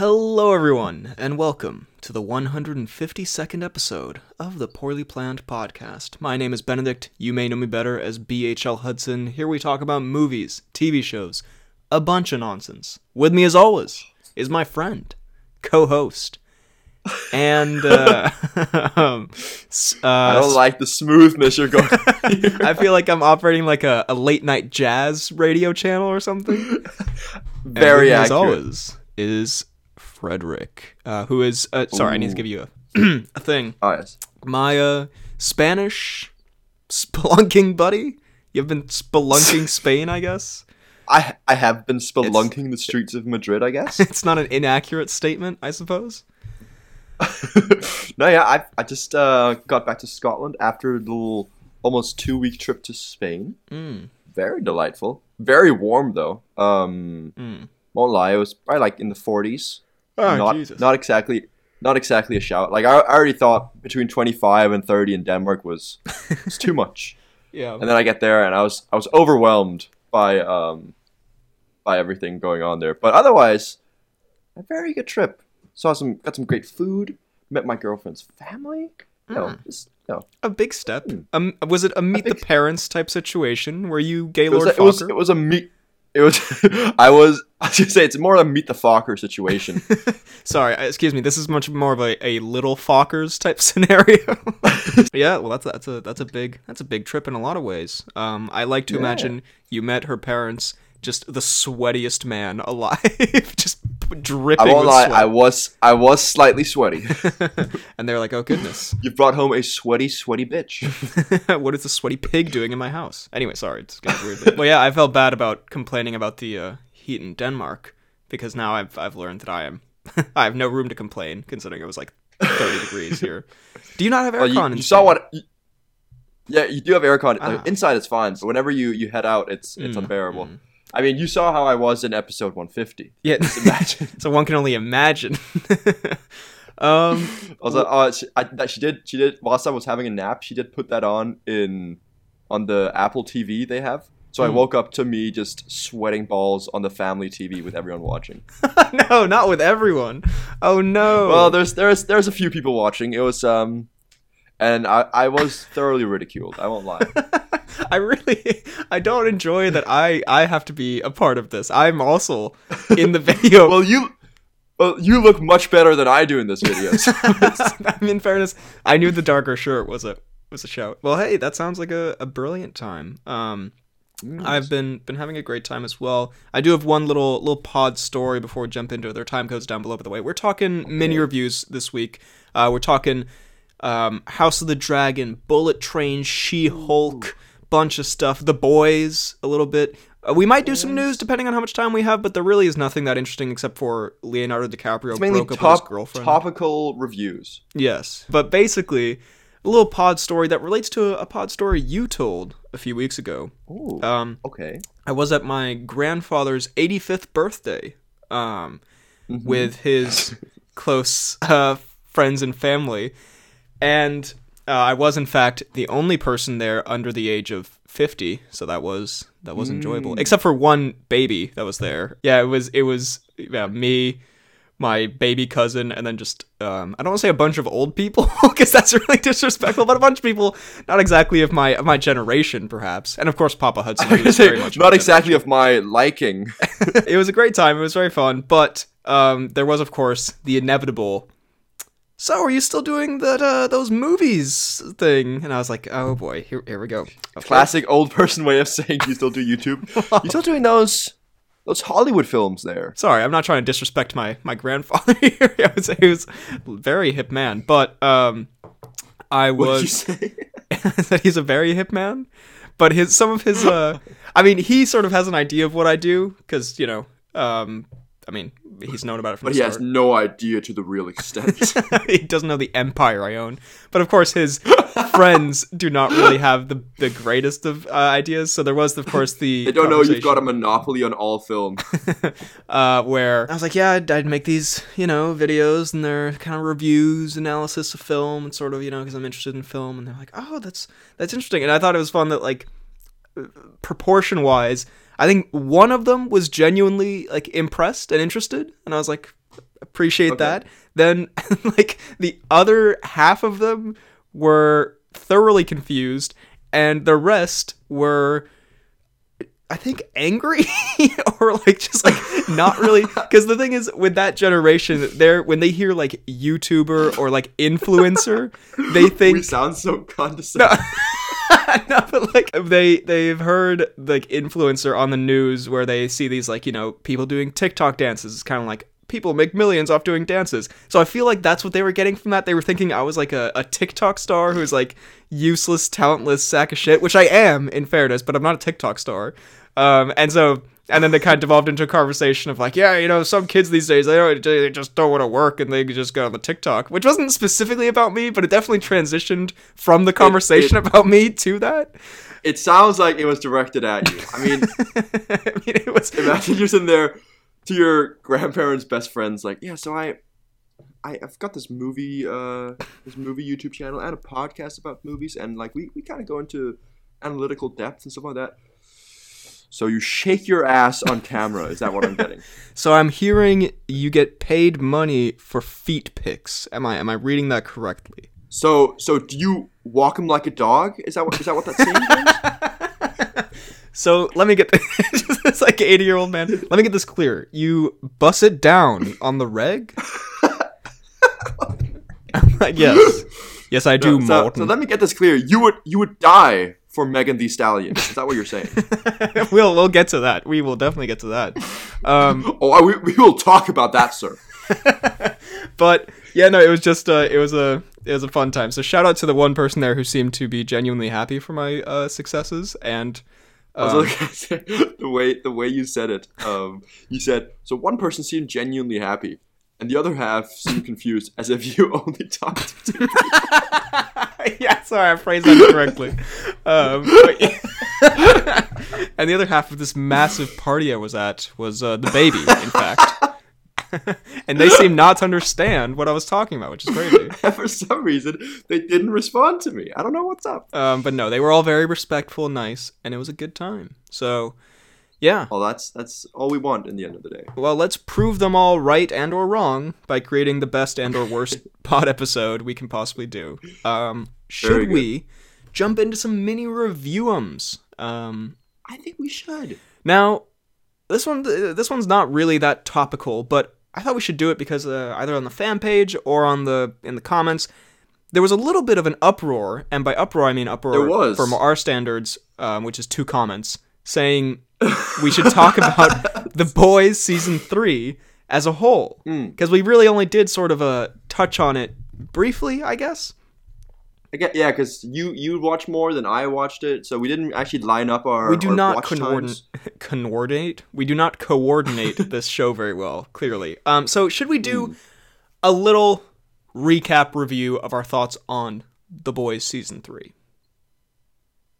Hello, everyone, and welcome to the 152nd episode of the Poorly Planned Podcast. My name is Benedict. You may know me better as BHL Hudson. Here we talk about movies, TV shows, a bunch of nonsense. With me, as always, is my friend, co host, and uh, um, uh, I don't like the smoothness you're going. I feel like I'm operating like a, a late night jazz radio channel or something. And Very with me, as always, is Frederick, uh, who is uh, sorry. I need to give you a a thing. Oh yes. My uh, Spanish spelunking buddy. You've been spelunking Spain, I guess. I I have been spelunking the streets of Madrid. I guess. It's not an inaccurate statement, I suppose. no, yeah. I I just uh, got back to Scotland after a little almost two week trip to Spain. Mm, Very delightful. Very warm though. Um, mm. won't lie. It was probably like in the 40s. Oh not Jesus! not exactly. Not exactly a shout. Like I, I already thought between 25 and 30 in Denmark was was too much. yeah. and then I get there and I was I was overwhelmed by um by everything going on there. But otherwise, a very good trip. Saw some got some great food. Met my girlfriend's family. Mm. just, you know, A big step. Hmm. Um, was it a meet the parents type situation where you it Gaylord was, a, it was it was a meet. It was I was I was gonna say it's more of a meet the Focker situation. Sorry, uh, excuse me. This is much more of a, a little Fockers type scenario. yeah, well, that's that's a that's a big that's a big trip in a lot of ways. Um, I like to Yeah. imagine you met her parents, just the sweatiest man alive, just dripping I won't with lie, sweat. I was I was slightly sweaty. and they're like, "Oh goodness, you brought home a sweaty, sweaty bitch. what is the sweaty pig doing in my house?" Anyway, sorry, it's getting weird. well, yeah, I felt bad about complaining about the uh, heat in Denmark because now I've I've learned that I am I have no room to complain considering it was like 30 degrees here. Do you not have aircon? Well, you, you saw what? You, yeah, you do have aircon. Ah. Like, inside it's fine, but whenever you you head out, it's it's Mm, unbearable. mm. I mean, you saw how I was in episode 150. Yeah, imagine. so one can only imagine. um, Also, uh, she, I, that she did she did whilst I was having a nap, she did put that on in on the Apple TV they have. So I Hmm. woke up to me just sweating balls on the family TV with everyone watching. no, not with everyone. Oh no. Well, there's there's there's a few people watching. It was um, and I I was thoroughly ridiculed. I won't lie. I really, I don't enjoy that. I I have to be a part of this. I'm also in the video. well, you. Well, you look much better than I do in this video. so I mean, in fairness, I knew the darker shirt was a was a shout. Well, hey, that sounds like a, a brilliant time. Um, I've been been having a great time as well. I do have one little little pod story before we jump into. Their time codes down below. By the way, we're talking mini reviews this week. Uh, we're talking um, House of the Dragon, Bullet Train, She Hulk, bunch of stuff. The Boys, a little bit. Uh, we might do some news depending on how much time we have, but there really is nothing that interesting except for Leonardo DiCaprio It's mainly broke up with his top, girlfriend. topical reviews. Yes. But basically, a little pod story that relates to a, a pod story you told a few weeks ago. Ooh, Um, okay. I was at my grandfather's 85th birthday um, Mhm. with his close uh, friends and family. And uh, I was, in fact, the only person there under the age of 50. So that was that was enjoyable, Mm. except for one baby that was there. Yeah, it was it was yeah, me, my baby cousin, and then just um, I don't want to say a bunch of old people because that's really disrespectful, but a bunch of people not exactly of my of my generation, perhaps, and of course Papa Hudson. I was say, very much not exactly of my liking. it was a great time. It was very fun, but um, there was of course the inevitable. So are you still doing that uh, those movies thing? And I was like, oh boy, here here we go. Of Classic old person way of saying you still do YouTube. you still doing those those Hollywood films there? Sorry, I'm not trying to disrespect my my grandfather here. I would say he was a very hip man, but um, I What did you was that he's a very hip man. But his some of his uh, I mean, he sort of has an idea of what I do because you know, um, I mean, he's known about it from but he has no idea to the real extent. he doesn't know the empire I own. But of course, his friends do not really have the the greatest of uh, ideas. So there was, of course, the they don't know you've got a monopoly on all film. uh, where I was like, yeah, I'd, I'd make these, you know, videos and they're kind of reviews, analysis of film, and sort of, you know, because I'm interested in film. And they're like, oh, that's that's interesting. And I thought it was fun that like proportion wise, I think one of them was genuinely like impressed and interested, and I was like, appreciate Okay. that. Then like the other half of them were thoroughly confused, and the rest were. I think angry or like just like not really because the thing is with that generation they're when they hear like YouTuber or like influencer they think we sound so condescending. no, but like they they've heard like influencer on the news where they see these like you know people doing TikTok dances. It's kind of like people make millions off doing dances. So I feel like that's what they were getting from that. They were thinking I was like a, a TikTok star who's like useless, talentless sack of shit, which I am in fairness, but I'm not a TikTok star. Um, and so and then they kind of devolved into a conversation of like, yeah, you know, some kids these days they don't, they just don't want to work and they just go on the TikTok, which wasn't specifically about me, but it definitely transitioned from the conversation about me to that. It sounds like it was directed at you. I mean, I mean, it was imagine you're sitting there to your grandparents' best friends, like, yeah, so I, I, I've got this movie, uh, this movie YouTube channel and a podcast about movies, and like we, we kind of go into analytical depth and stuff like that. So you shake your ass on camera. Is that what I'm getting? so. I'm hearing you get paid money for feet pics. Am I am I reading that correctly? So so do you walk him like a dog? Is that what is that what that saying means? So let me get it's like 80 year old man. Let me get this clear. You bust it down on the reg. I'm like, yes, yes, I do, so, so let me get this clear. You would you would die for Megan Thee Stallion. Is that what you're saying? we'll we'll get to that. We will definitely get to that. Um, oh, we, we will talk about that, sir. but yeah, no, it was just uh, it was a it was a fun time. So shout out to the one person there who seemed to be genuinely happy for my uh, successes and. I was um, the way the way you said it. Um, you said so. One person seemed genuinely happy, and the other half seemed confused, as if you only talked to. Me. Yeah, sorry, I phrased that incorrectly. Um, and the other half of this massive party I was at was uh, the baby, in fact. and they seemed not to understand what I was talking about, which is crazy. And for some reason, they didn't respond to me. I don't know what's up. Um, but no, they were all very respectful and nice, and it was a good time. So, yeah. Well, that's that's all we want in the end of the day. Well, let's prove them all right and or wrong by creating the best and or worst pod episode we can possibly do. Um, should we jump into some mini reviewums? Um, I think we should. now, this one this one's not really that topical, but I thought we should do it because uh, either on the fan page or on the in the comments there was a little bit of an uproar, and by uproar I mean uproar from our standards, um, which is two comments saying we should talk about the boys season three as a whole Mm. because we really only did sort of a touch on it briefly, I guess. I get, yeah, because you you watched more than I watched it, so we didn't actually line up our. we do our not coordinate. coordinate. We do not coordinate this show very well, clearly. Um, so should we do Hmm. a little recap review of our thoughts on the boys season three?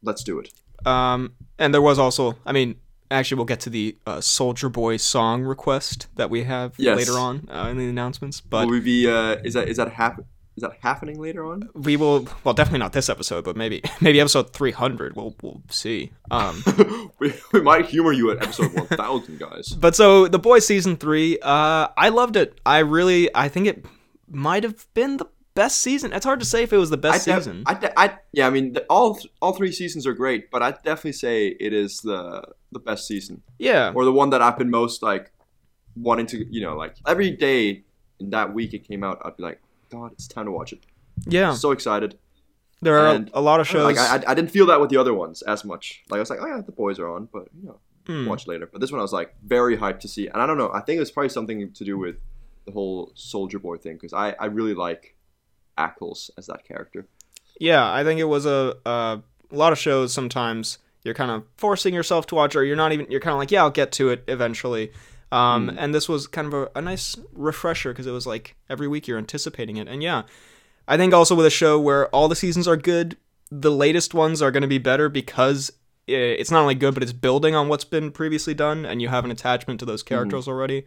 Let's do it. Um, and there was also, I mean, actually, we'll get to the uh, Soldier Boy song request that we have Yes. later on uh, in the announcements. But Will we be? Uh, is that is that hap- Is that happening later on? we will, well, definitely not this episode, but maybe maybe episode three hundred. We'll we'll see. Um, we, we might humor you at episode one thousand, guys. but so the boys season three, uh, I loved it. I really, I think it might have been the best season. It's hard to say if it was the best I def- season. I, de- I yeah, I mean, the, all th- all three seasons are great, but I definitely say it is the the best season, yeah, or the one that I've been most like wanting to, you know, like every day in that week it came out, I'd be like, God, it's time to watch it. yeah. So excited. There are and- a lot of shows. Like I, I, didn't feel that with the other ones as much. Like I was like, oh yeah, the boys are on, but you know, Hmm. watch later. But this one I was like very hyped to see, and I don't know. I think it was probably something to do with the whole Soldier Boy thing because I I really like Ackles as that character. Yeah, I think it was a, a lot of shows. Sometimes you're kind of forcing yourself to watch, or you're not even. You're kind of like, yeah, I'll get to it eventually. Um, Mm. And this was kind of a, a nice refresher because it was like every week you're anticipating it, and yeah, I think also with a show where all the seasons are good, the latest ones are going to be better because it's not only good, but it's building on what's been previously done, and you have an attachment to those characters already.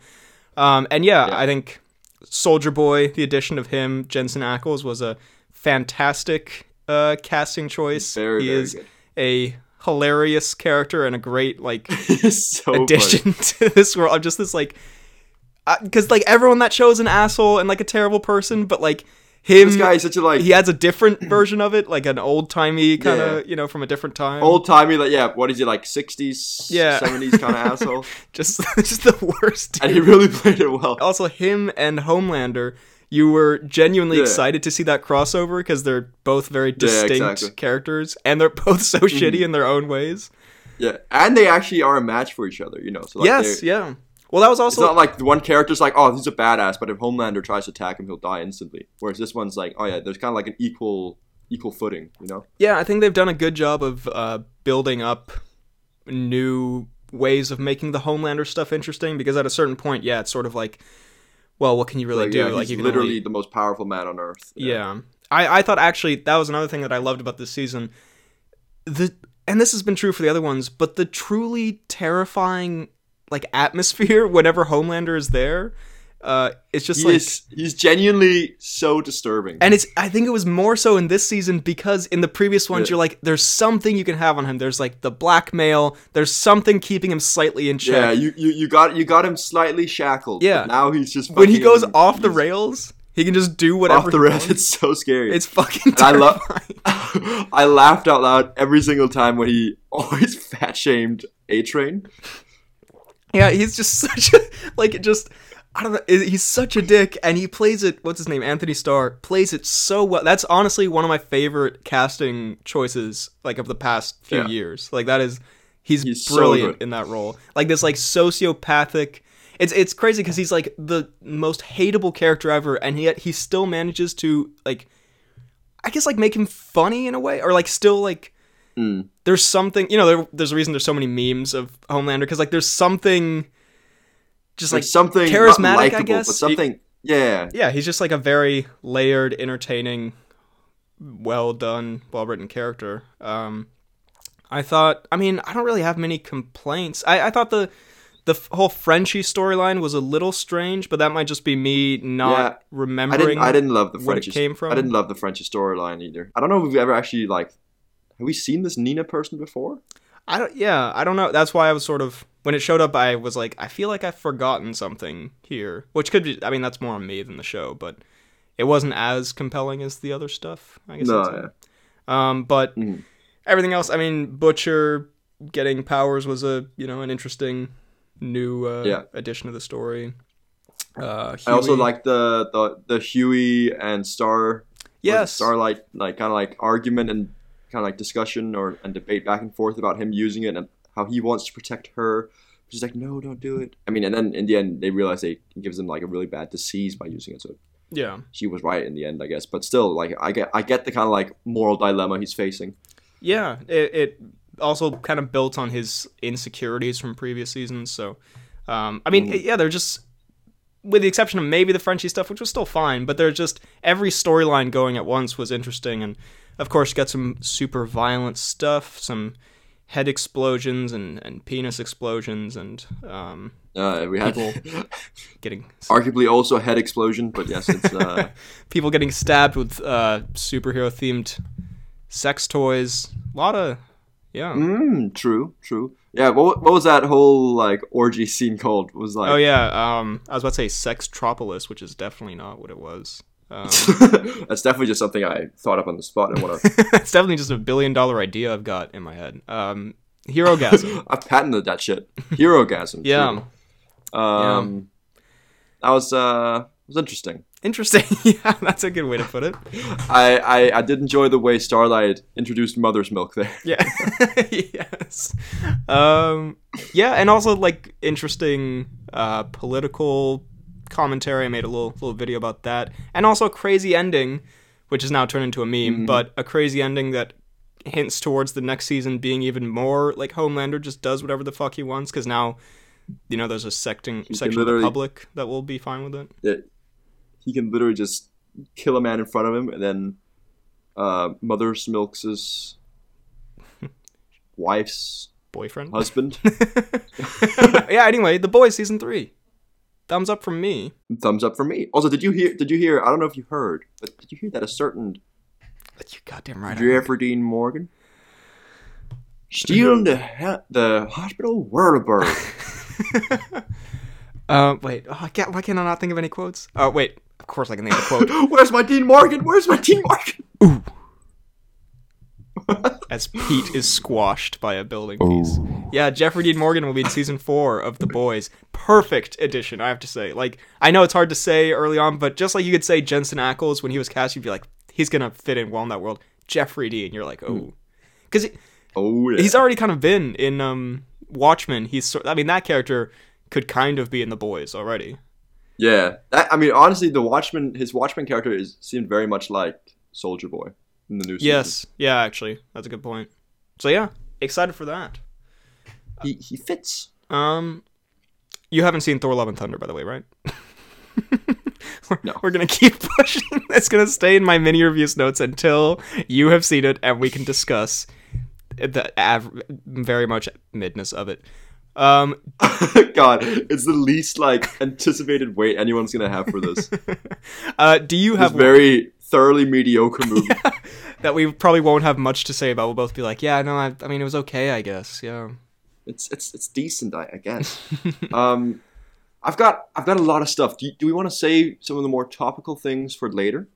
Um, and yeah, Yeah. I think Soldier Boy, the addition of him, Jensen Ackles, was a fantastic uh, casting choice. Very he very is good. a hilarious character and a great like so funny. addition to this world. I'm just this like because like everyone that show is an asshole and like a terrible person, but like him, This guy is such a like he has a different version of it, like an old timey kind of, Yeah. you know, from a different time. old timey. Like yeah, what is he like? Sixties, Yeah. seventies kind of asshole. just just the worst. And he really played it well. also him and Homelander. You were genuinely Yeah. excited to see that crossover because they're both very Yeah, distinct exactly. Mm-hmm. characters, and they're both so shitty in their own ways. Yeah, and they actually are a match for each other. You know, so like yes, yeah. Well, that was also It's not like the one character's like, oh, he's a badass, but if Homelander tries to attack him, he'll die instantly. Whereas this one's like, oh yeah, there's kind of like an equal equal footing, you know? Yeah, I think they've done a good job of uh, building up new ways of making the Homelander stuff interesting. Because at a certain point, yeah, it's sort of like, well, what can you really like, do? yeah, like he's you literally only- the most powerful man on earth. yeah. I I thought actually that was another thing that I loved about this season. The and this has been true for the other ones, but the truly terrifying like atmosphere whenever Homelander is there, uh, it's just he like. is he's genuinely so disturbing. And it's I think it was more so in this season because in the previous ones Yeah. you're like there's something you can have on him. There's like the blackmail, there's something keeping him slightly in check. yeah, you, you you got you got him slightly shackled. Yeah. but now he's just when he goes off the rails, he can just do whatever off the rails. It's so scary. It's fucking I love. I laughed out loud every single time when he always fat shamed A Train. Yeah, he's just such a like just I don't know. He's such a dick, and he plays it. What's his name? Anthony Starr plays it so well. That's honestly one of my favorite casting choices, like of the past few Yeah. years. Like that is, he's, He's brilliant good. in that role. Like this, like sociopathic. It's it's crazy because he's like the most hateable character ever, and yet he still manages to like, I guess like make him funny in a way, or like still like Mm. there's something you know there, there's a reason there's so many memes of Homelander because like there's something just Like, like something charismatic, not I guess. but something. yeah, yeah he's just like a very layered entertaining well done well written character um I thought I mean I don't really have many complaints I, I thought the the f- whole Frenchie storyline was a little strange but that might just be me not Yeah, I didn't. I didn't love the what it French. came from. I didn't love the French storyline either. I don't know if we've ever actually like. Have we seen this Nina person before? I don't. Yeah, I don't know. That's why I was sort of when it showed up. I was like, I feel like I've forgotten something here, which could be. I mean, that's more on me than the show, but it wasn't as compelling as the other stuff. I guess. No, yeah. Um, but Mhm. everything else. I mean, Butcher getting powers was a you know an interesting new uh, Yeah. addition to the story. Uh, I also like the the the Hughie and Star yes, Starlight like kind of like argument and kind of like discussion or and debate back and forth about him using it and how he wants to protect her. She's like, no, don't do it. I mean, and then in the end, they realize they it gives them like a really bad disease by using it. So yeah. she was right in the end, I guess. But still, like I get I get the kind of like moral dilemma he's facing. Yeah, it, it also kind of built on his insecurities from previous seasons. So, um, I mean, Mhm. yeah, they're just, with the exception of maybe the Frenchie stuff, which was still fine, but they're just every storyline going at once was interesting, and of course, you got some super violent stuff, some head explosions and, and penis explosions, and um, Uh, we had getting arguably also a head explosion, but yes, it's uh, people getting stabbed with uh, superhero themed sex toys. A lot of yeah. mm, true, true. Yeah, what, what was that whole like orgy scene called? It was like Oh yeah, um, I was about to say Sextropolis, which is definitely not what it was. Um, That's definitely just something I thought up on the spot and want to. it's definitely just a billion dollar idea I've got in my head. Um, Hero Gasm. I've patented that shit. Hero gasm. yeah, true. Um, that was uh was interesting. Interesting. yeah, that's a good way to put it. I, I I did enjoy the way Starlight introduced Mother's Milk there. Yeah. yes. Um, yeah, and also like interesting uh, political commentary. I made a little little video about that, and also a crazy ending, which has now turned into a meme. Mhm. But a crazy ending that hints towards the next season being even more like Homelander just does whatever the fuck he wants because now. You know, there's a secting, section of the public that will be fine with it. That he can literally just kill a man in front of him, and then uh, Mother's Milk's wife's Boyfriend. husband. yeah. Anyway, the boys season three. Thumbs up from me. Thumbs up from me. Also, did you hear? Did you hear? I don't know if you heard, but did you hear that a certain But You goddamn right. Jeffrey Dean Morgan stealing the ha- the hospital Whirlbird? Uh, wait. Oh, I can't, why can I not think of any quotes? Oh, wait. Of course I can think of a quote. Where's my Dean Morgan? Where's my Dean Morgan? Ooh. As Pete is squashed by a building piece. Yeah, Jeffrey Dean Morgan will be in season four of The Boys. Perfect addition, I have to say. Like, I know it's hard to say early on, but just like you could say Jensen Ackles when he was cast, you'd be like, he's gonna fit in well in that world. Jeffrey Dean, you're like, oh, because Oh yeah. he's already kind of been in um Watchmen. He's, sor- I mean, that character could kind of be in The Boys already. Yeah. That, I mean, honestly, the Watchman, his Watchman character is seemed very much like Soldier Boy in the new season. Yes, yeah, actually, that's a good point. So yeah, excited for that. he he fits. Um, you haven't seen Thor: Love and Thunder, by the way, right? we're, No. we're gonna keep pushing. It's gonna stay in my mini reviews notes until you have seen it and we can discuss the av- very much midness of it. Um, God, it's the least like anticipated wait anyone's gonna have for this. uh, do you This have very thoroughly mediocre movie. that we probably won't have much to say about? We'll both be like, yeah, no, I, I mean, it was okay, I guess. Yeah. It's it's it's decent, I, I guess. um, I've got I've got a lot of stuff. Do, you, do we want to say some of the more topical things for later,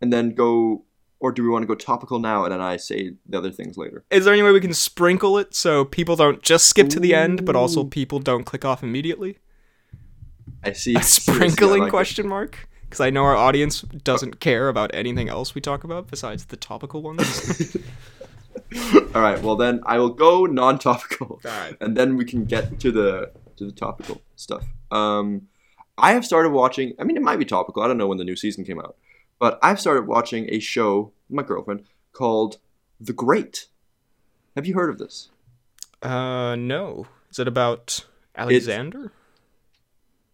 and then go, or do we want to go topical now and then I say the other things later? Is there any way we can sprinkle it so people don't just skip to the end, but also people don't click off immediately? I see. A I see, I see, I sprinkling like it. question mark? Because I know our audience doesn't care about anything else we talk about besides the topical ones. All right. Well, then I will go non-topical, and then we can get to the to the topical stuff. Um, I have started watching. I mean, it might be topical. I don't know when the new season came out, but I've started watching a show. My girlfriend called The Great. Have you heard of this? uh, no. Is it about Alexander?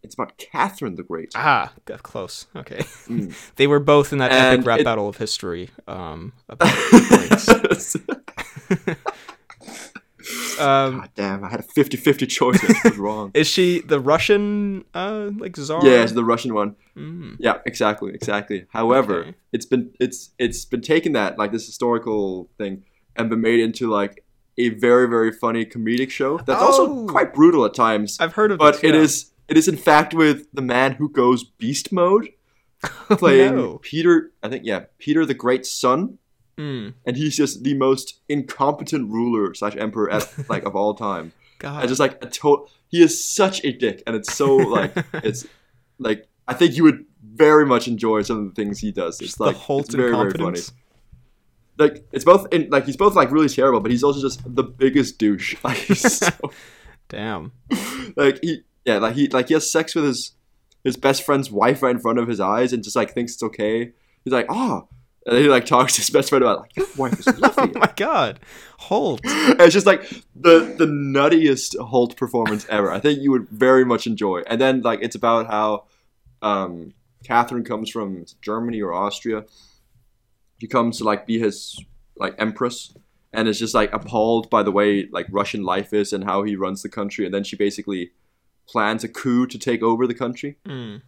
It's about Catherine the Great. ah, close. Okay. Mm. they were both in that And epic rap it- battle of history. Um, about. um, God damn! I had a 50-50 choice. I was wrong. is she the Russian, uh, like czar? Yeah, it's the Russian one. Mm. Yeah, exactly, exactly. However, Okay. it's been it's it's been taken that like this historical thing and been made into like a very very funny comedic show that's Oh. also quite brutal at times. I've heard of But this, it yeah. is it is in fact with the man who goes beast mode playing no. Peter. I think yeah, Peter the Great's son, Mm. and he's just the most incompetent ruler slash emperor at like of all time. God. And just like a to- he is such a dick, and it's so like it's like I think you would very much enjoy some of the things he does. It's Just like it's very very funny. Like it's both in like he's both like really terrible, but he's also just the biggest douche. Like he's so, Damn. like he yeah like he like he has sex with his his best friend's wife right in front of his eyes and just like thinks it's okay. He's like oh. And then he like talks to his best friend about like your wife is lovely. Oh lovely. my god. Hoult. And it's just like the the nuttiest Hoult performance ever. I think you would very much enjoy. And then like it's about how um, Catherine comes from Germany or Austria. She comes to like be his like empress, and is just like appalled by the way like Russian life is and how he runs the country. And then she basically plans a coup to take over the country. Mm.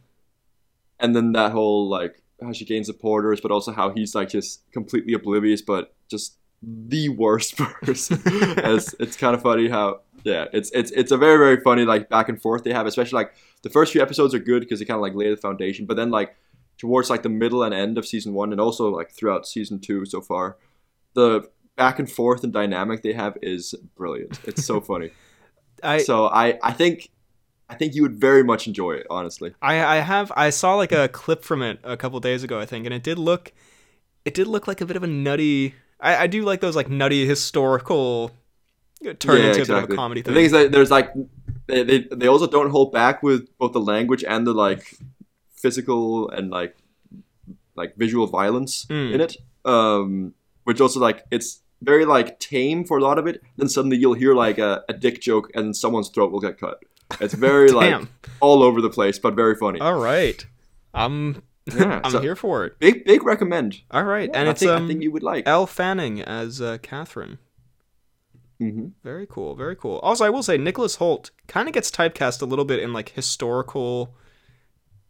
And then that whole like how she gains supporters, but also how he's like just completely oblivious, but just the worst person. It's it's kind of funny how yeah, it's it's it's a very very funny like back and forth they have, especially like the first few episodes are good because they kind of like lay the foundation, but then like towards like the middle and end of season one, and also like throughout season two so far, the back and forth and dynamic they have is brilliant. It's so funny. I so I I think I think you would very much enjoy it, honestly. I I have I saw like a clip from it a couple days ago I think and it did look it did look like a bit of a nutty I, I do like those like nutty historical turn into a bit of a comedy The thing. thing is that there's like they, they they also don't hold back with both the language and the like physical and like like visual violence Mm. in it. Um, which also like it's very like tame for a lot of it. Then suddenly you'll hear like a, a dick joke and someone's throat will get cut. It's very like all over the place, but very funny. All right. I'm Yeah, I'm so- here for it. Big big recommend. All right. and I it's think um I think you would like. Elle Fanning as uh, Catherine. hmm Very cool, very cool. Also, I will say Nicholas Hoult kind of gets typecast a little bit in like historical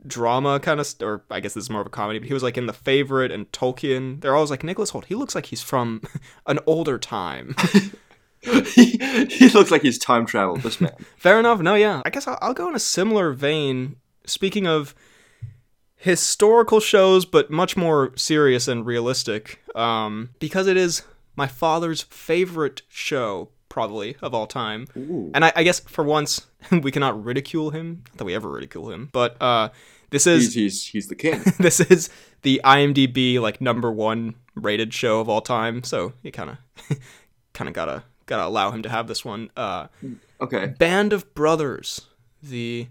drama kind of, st- or I guess this is more of a comedy. But he was like in The Favorite and Tolkien. They're always like Nicholas Hoult. He looks like he's from an older time. he, he looks like he's time traveled. This man. Fair enough. No, yeah. I guess I'll, I'll go in a similar vein. Speaking of historical shows, but much more serious and realistic, um, because it is my father's favorite show, probably of all time. Ooh. And I, I guess for once we cannot ridicule him. Not that we ever ridicule him, but uh, this is He's he's he's the king. this is the IMDb like number one rated show of all time. So you kind of kind of gotta gotta allow him to have this one. Uh, Okay. Band of Brothers, the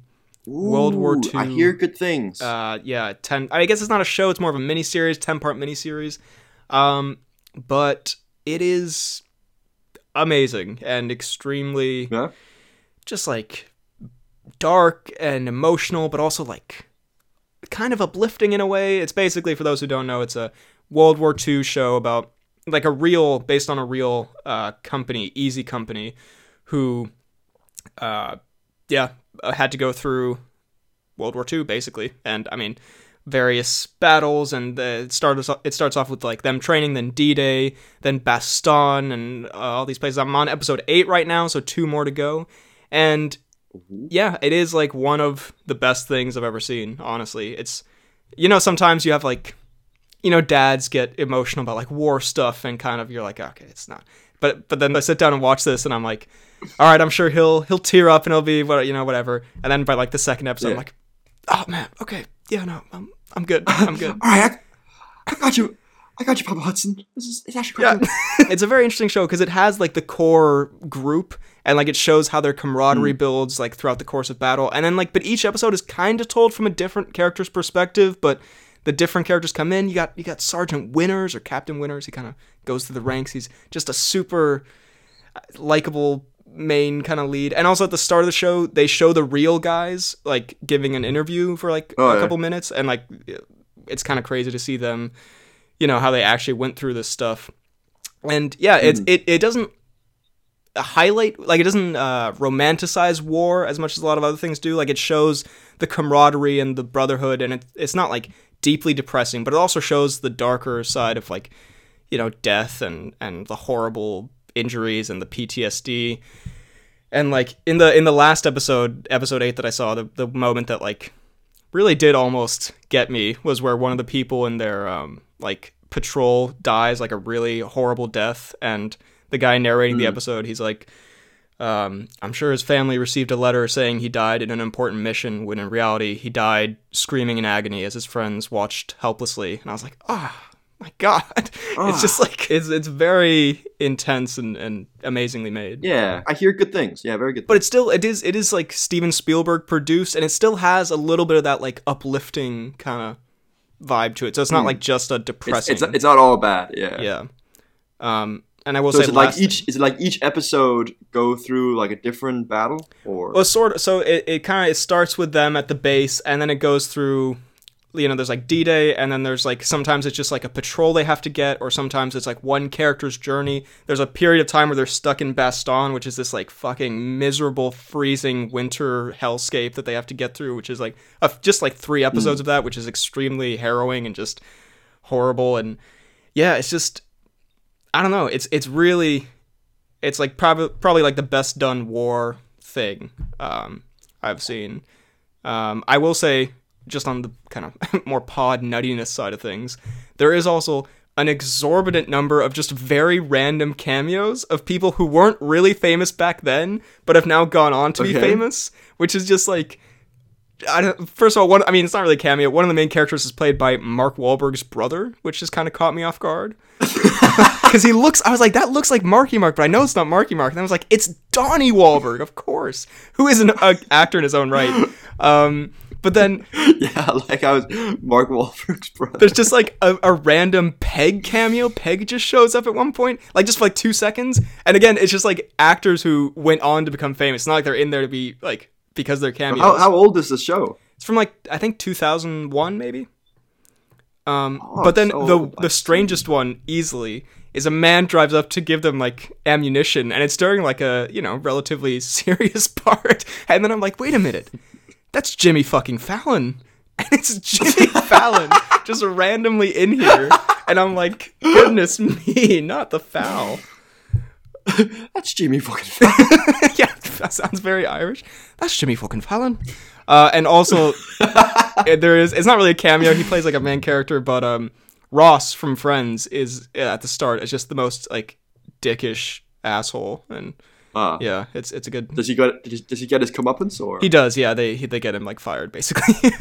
World War Ooh, I hear good things. uh, yeah ten. I guess it's not a show; it's more of a miniseries, ten part miniseries. Um, but it is amazing and extremely yeah. just like dark and emotional, but also like kind of uplifting in a way. It's basically, for those who don't know, it's a World War II show about like a real, based on a real uh, company, Easy Company, who, uh, yeah, uh, had to go through World War II basically, and I mean various battles and the, it starts it starts off with like them training then D-Day then Bastogne and uh, all these places. I'm on episode 8 right now so two more to go. And yeah it is like one of the best things I've ever seen honestly. It's you know sometimes you have like you know dads get emotional about like war stuff and kind of you're like okay it's not. But but then I sit down and watch this and I'm like all right I'm sure he'll he'll tear up and he'll be what you know whatever. And then by like the second episode I'm like oh man okay yeah no I'm I'm good I'm good. All right, I, I got you. I got you, Papa Hudson. This is it's actually yeah. it's a very interesting show because it has like the core group and like it shows how their camaraderie mm. builds like throughout the course of battle. And then like but each episode is kind of told from a different character's perspective but the different characters come in you got you got sergeant Winters or captain Winters he kind of goes through the ranks. He's just a super uh, likable main kind of lead. And also at the start of the show they show the real guys like giving an interview for like Oh, a yeah. couple minutes. And like it's kind of crazy to see them you know how they actually went through this stuff. And yeah it's it, it doesn't highlight like it doesn't uh, romanticize war as much as a lot of other things do. Like it shows the camaraderie and the brotherhood and it, it's not like deeply depressing but it also shows the darker side of like you know death and and the horrible injuries and the PTSD and like in the in the last episode episode 8 that I saw the the moment that like really did almost get me was where one of the people in their um like patrol dies like a really horrible death. And the guy narrating the episode he's like um, I'm sure his family received a letter saying he died in an important mission when in reality he died screaming in agony as his friends watched helplessly and I was like ah my god it's just like it's it's very intense and, and amazingly made Yeah, I hear good things. Yeah, very good. but it's still it is it is like Steven Spielberg produced and it still has a little bit of that like uplifting kind of vibe to it. So it's not like just a it's, depressing. it's it's not all bad. Yeah. yeah. Um and I will So say is it like each is it like each episode go through like a different battle or Well, sort of. So it, it kind of it starts with them at the base, and then it goes through. You know, there's like D-Day, and then there's like sometimes it's just like a patrol they have to get, or sometimes it's like one character's journey. There's a period of time where they're stuck in Bastogne, which is this like fucking miserable, freezing winter hellscape that they have to get through, which is like a, just like three hmm. episodes of that, which is extremely harrowing and just horrible. And yeah, it's just I don't know. It's it's really it's like probably probably like the best done war thing um, I've seen. Um, I will say, just on the kind of more pod nuttiness side of things, there is also an exorbitant number of just very random cameos of people who weren't really famous back then, but have now gone on to be famous, which is just like. I don't, first of all, one I mean, it's not really a cameo. One of the main characters is played by Mark Wahlberg's brother, which just kind of caught me off guard because he looks. I was like, that looks like Marky Mark, but I know it's not Marky Mark. And I was like, it's Donnie Wahlberg, of course, who is an uh, actor in his own right. Um, but then yeah, like I was Mark Wahlberg's brother. there's just like a, a random Pegg cameo. Pegg just shows up at one point, like just for like two seconds. And again, it's just like actors who went on to become famous. It's not like they're in there to be like because they're cameos. How, how old is the show? It's from like I think 2001 maybe. Um, Oh, but then so the the strangest one easily is a man drives up to give them like ammunition, and it's during like a you know relatively serious part, and then I'm like, wait a minute, that's Jimmy fucking Fallon, and it's Jimmy Fallon just randomly in here, and I'm like, goodness me, not the foul. That's Jimmy fucking Fallon. yeah, that sounds very Irish. That's Jimmy fucking Fallon. Uh, and also, there is. It's not really a cameo. He plays like a main character, but um, Ross from Friends is at the start. It's just the most like dickish asshole, and Ah. yeah, it's it's a good. Does he get does he- does he get his comeuppance or? He does, yeah. They he, they get him like fired basically,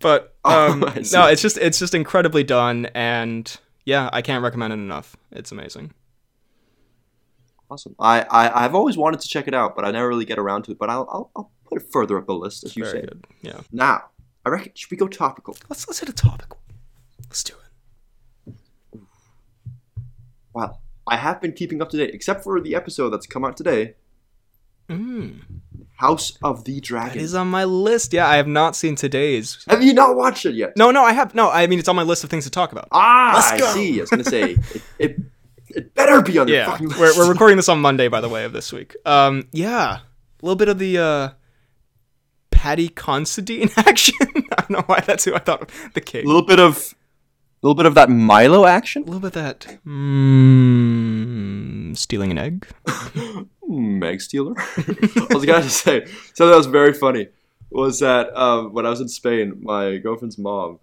but Oh, um, see. no, it's just it's just incredibly done, and yeah, I can't recommend it enough. It's amazing. Awesome. I, I I've always wanted to check it out, but I never really get around to it. But I'll I'll, I'll put it further up the list as you Very say. good. Yeah, Now, I reckon should we go topical? let's let's hit a topic. Let's do it. Well, I have been keeping up to date, except for the episode that's come out today, Mm, House of the Dragon. is on my list. Yeah, I have not seen today's. Have you not watched it yet? No, no, I have. No, I mean it's on my list of things to talk about. Ah, Let's I see. I was gonna say it. It, it better be on your Yeah, fucking list. we're we're recording this on Monday, by the way, of this week. Um, yeah, a little bit of the uh, Paddy Considine action. I don't know why that's who I thought of. the a little bit of, a little bit of that Milo action. A little bit of that. Mm, stealing an egg. Meg Stealer. I was gonna say something that was very funny was that um, when I was in Spain, my girlfriend's mom,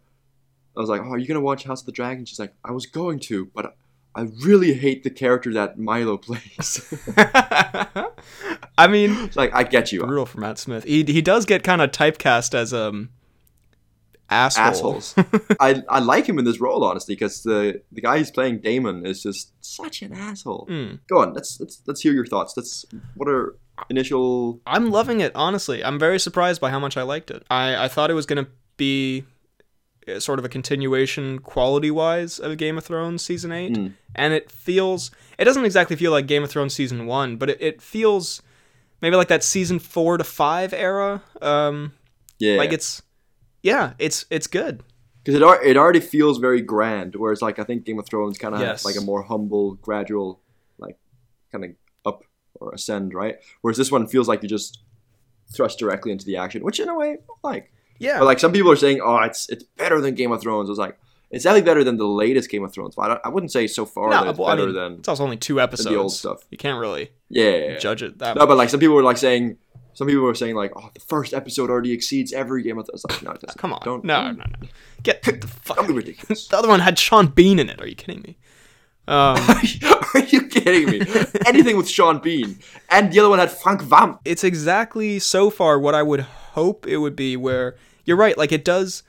I was like, "Oh, are you gonna watch House of the Dragon?" She's like, "I was going to, but I really hate the character that Milo plays." I mean, like, I get you, brutal for Matt Smith. He he does get kind of typecast as um asshole. assholes. I I like him in this role honestly because the the guy he's playing Daemon is just such an asshole. Mm. Go on, let's let's let's hear your thoughts. Let's what are initial I'm loving it, honestly. I'm very surprised by how much I liked it. I, I thought it was going to be sort of a continuation quality wise of Game of Thrones season 8. Mm. And it feels, it doesn't exactly feel like Game of Thrones season 1, but it, it feels maybe like that season 4 to 5 era. Um, yeah Like it's, yeah, it's it's good. because it it already feels very grand. Whereas like I think Game of Thrones kind of Yes. has like a more humble, gradual, like kind of up or ascend, right? Whereas this one feels like you just thrust directly into the action, which in a way I like. Yeah. But like some people are saying, oh, it's it's better than Game of Thrones. I was like, it's definitely better than the latest Game of Thrones, but I, don't, I wouldn't say so far No, that it's well, I mean, than it's also only two episodes. the old stuff. You can't really yeah. judge it that No, but like some people were like saying, some people were saying like, oh, the first episode already exceeds every Game of Thrones. Like, no, it doesn't. Come on. don't no, no, no. Get the fuck. don't be ridiculous. The other one had Sean Bean in it. Are you kidding me? Um, Are you kidding me? Anything with Sean Bean, and the other one had Frank Vamp. it's exactly so far what I would hope it would be. Where you're right, like it does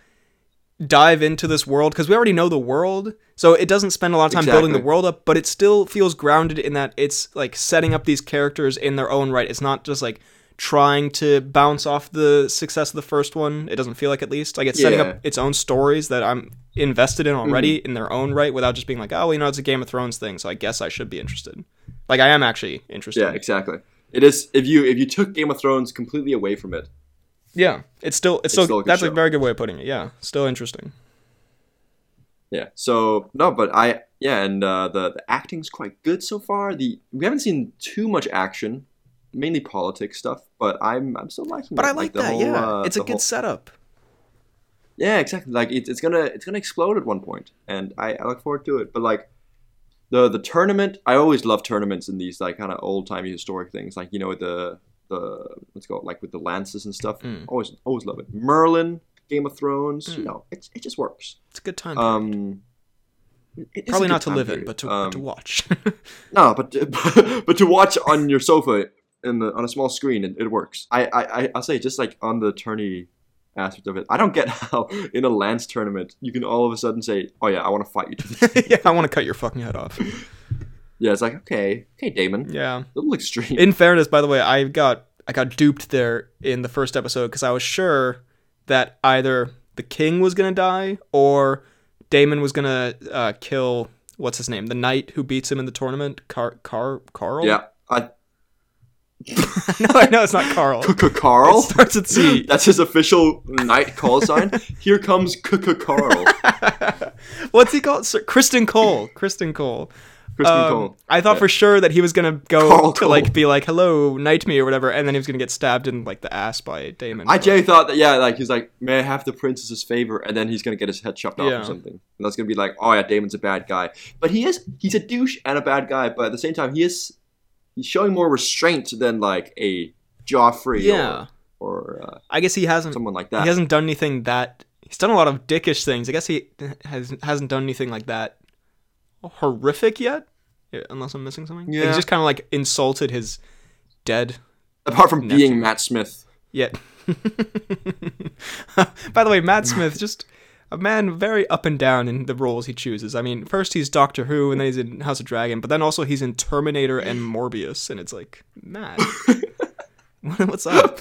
dive into this world because we already know the world, so it doesn't spend a lot of time building the world up, but it still feels grounded in that it's like setting up these characters in their own right. It's not just like trying to bounce off the success of the first one. It doesn't feel like at least like it's setting Yeah. Mm-hmm. up its own stories that I'm invested in already in their own right without just being like, oh, well, you know, it's a Game of Thrones thing, so I guess I should be interested. Like I am actually interested. Yeah, exactly. It is if you if you took Game of Thrones completely away from it. Yeah, it's still it's, still, still good that's a very good way of putting it. Yeah, still interesting. Yeah. So no, but I yeah, and uh, the the acting's quite good so far. The we haven't seen too much action, mainly politics stuff, but I'm I'm still liking. But it. I like the that. whole, yeah, uh, it's a good whole- setup. Yeah, exactly. Like it's it's gonna it's gonna explode at one point, and I, I look forward to it. But like the the tournament, I always love tournaments in these like kind of old timey historic things, like you know the the let's go like with the lances and stuff. Mm. Always always love it. Merlin, Game of Thrones, you Mm. know, it it just works. It's a good time. Um, Probably not to live in, period. but to, Um, but to watch. no, but to, but to watch on your sofa in the on a small screen, it, it works. I, I I'll say just like on the tourney aspect of it, I don't get how in a lance tournament you can all of a sudden say, "Oh yeah, I want to fight you." Yeah, I want to cut your fucking head off. Yeah, it's like okay, okay, Daemon, Yeah. a little extreme. In fairness, by the way, I got I got duped there in the first episode because I was sure that either the king was gonna die or Daemon was gonna uh, kill what's his name, the knight who beats him in the tournament, Car Car Carl. yeah, I, no, I know it's not Carl. Carl. It starts with C. That's his official knight call sign. Here comes Carl. What's he called? Sir, Criston Cole. Criston Cole. Criston Um, Cole. I thought Yeah. for sure that he was gonna go to Cole. like be like, "Hello, knight me" or whatever, and then he was gonna get stabbed in like the ass by Daemon. I genuinely thought that yeah, like he's like, may I have the princess's favor, and then he's gonna get his head chopped off Yeah. or something, and that's gonna be like, oh yeah, Daemon's a bad guy, but he is he's a douche and a bad guy, but at the same time he is he's showing more restraint than like a Joffrey Yeah. or, or uh, I guess he hasn't someone like that. he hasn't done anything that he's done a lot of dickish things. I guess he has hasn't done anything like that horrific yet, unless I'm missing something. Yeah. he's just kind of like insulted his dead Apart from Nephew. being Matt Smith. yet. By the way, Matt Smith just a man very up and down in the roles he chooses. I mean, first he's Doctor Who, and then he's in House of Dragon, but then also he's in Terminator and Morbius, and it's like Matt, what's up?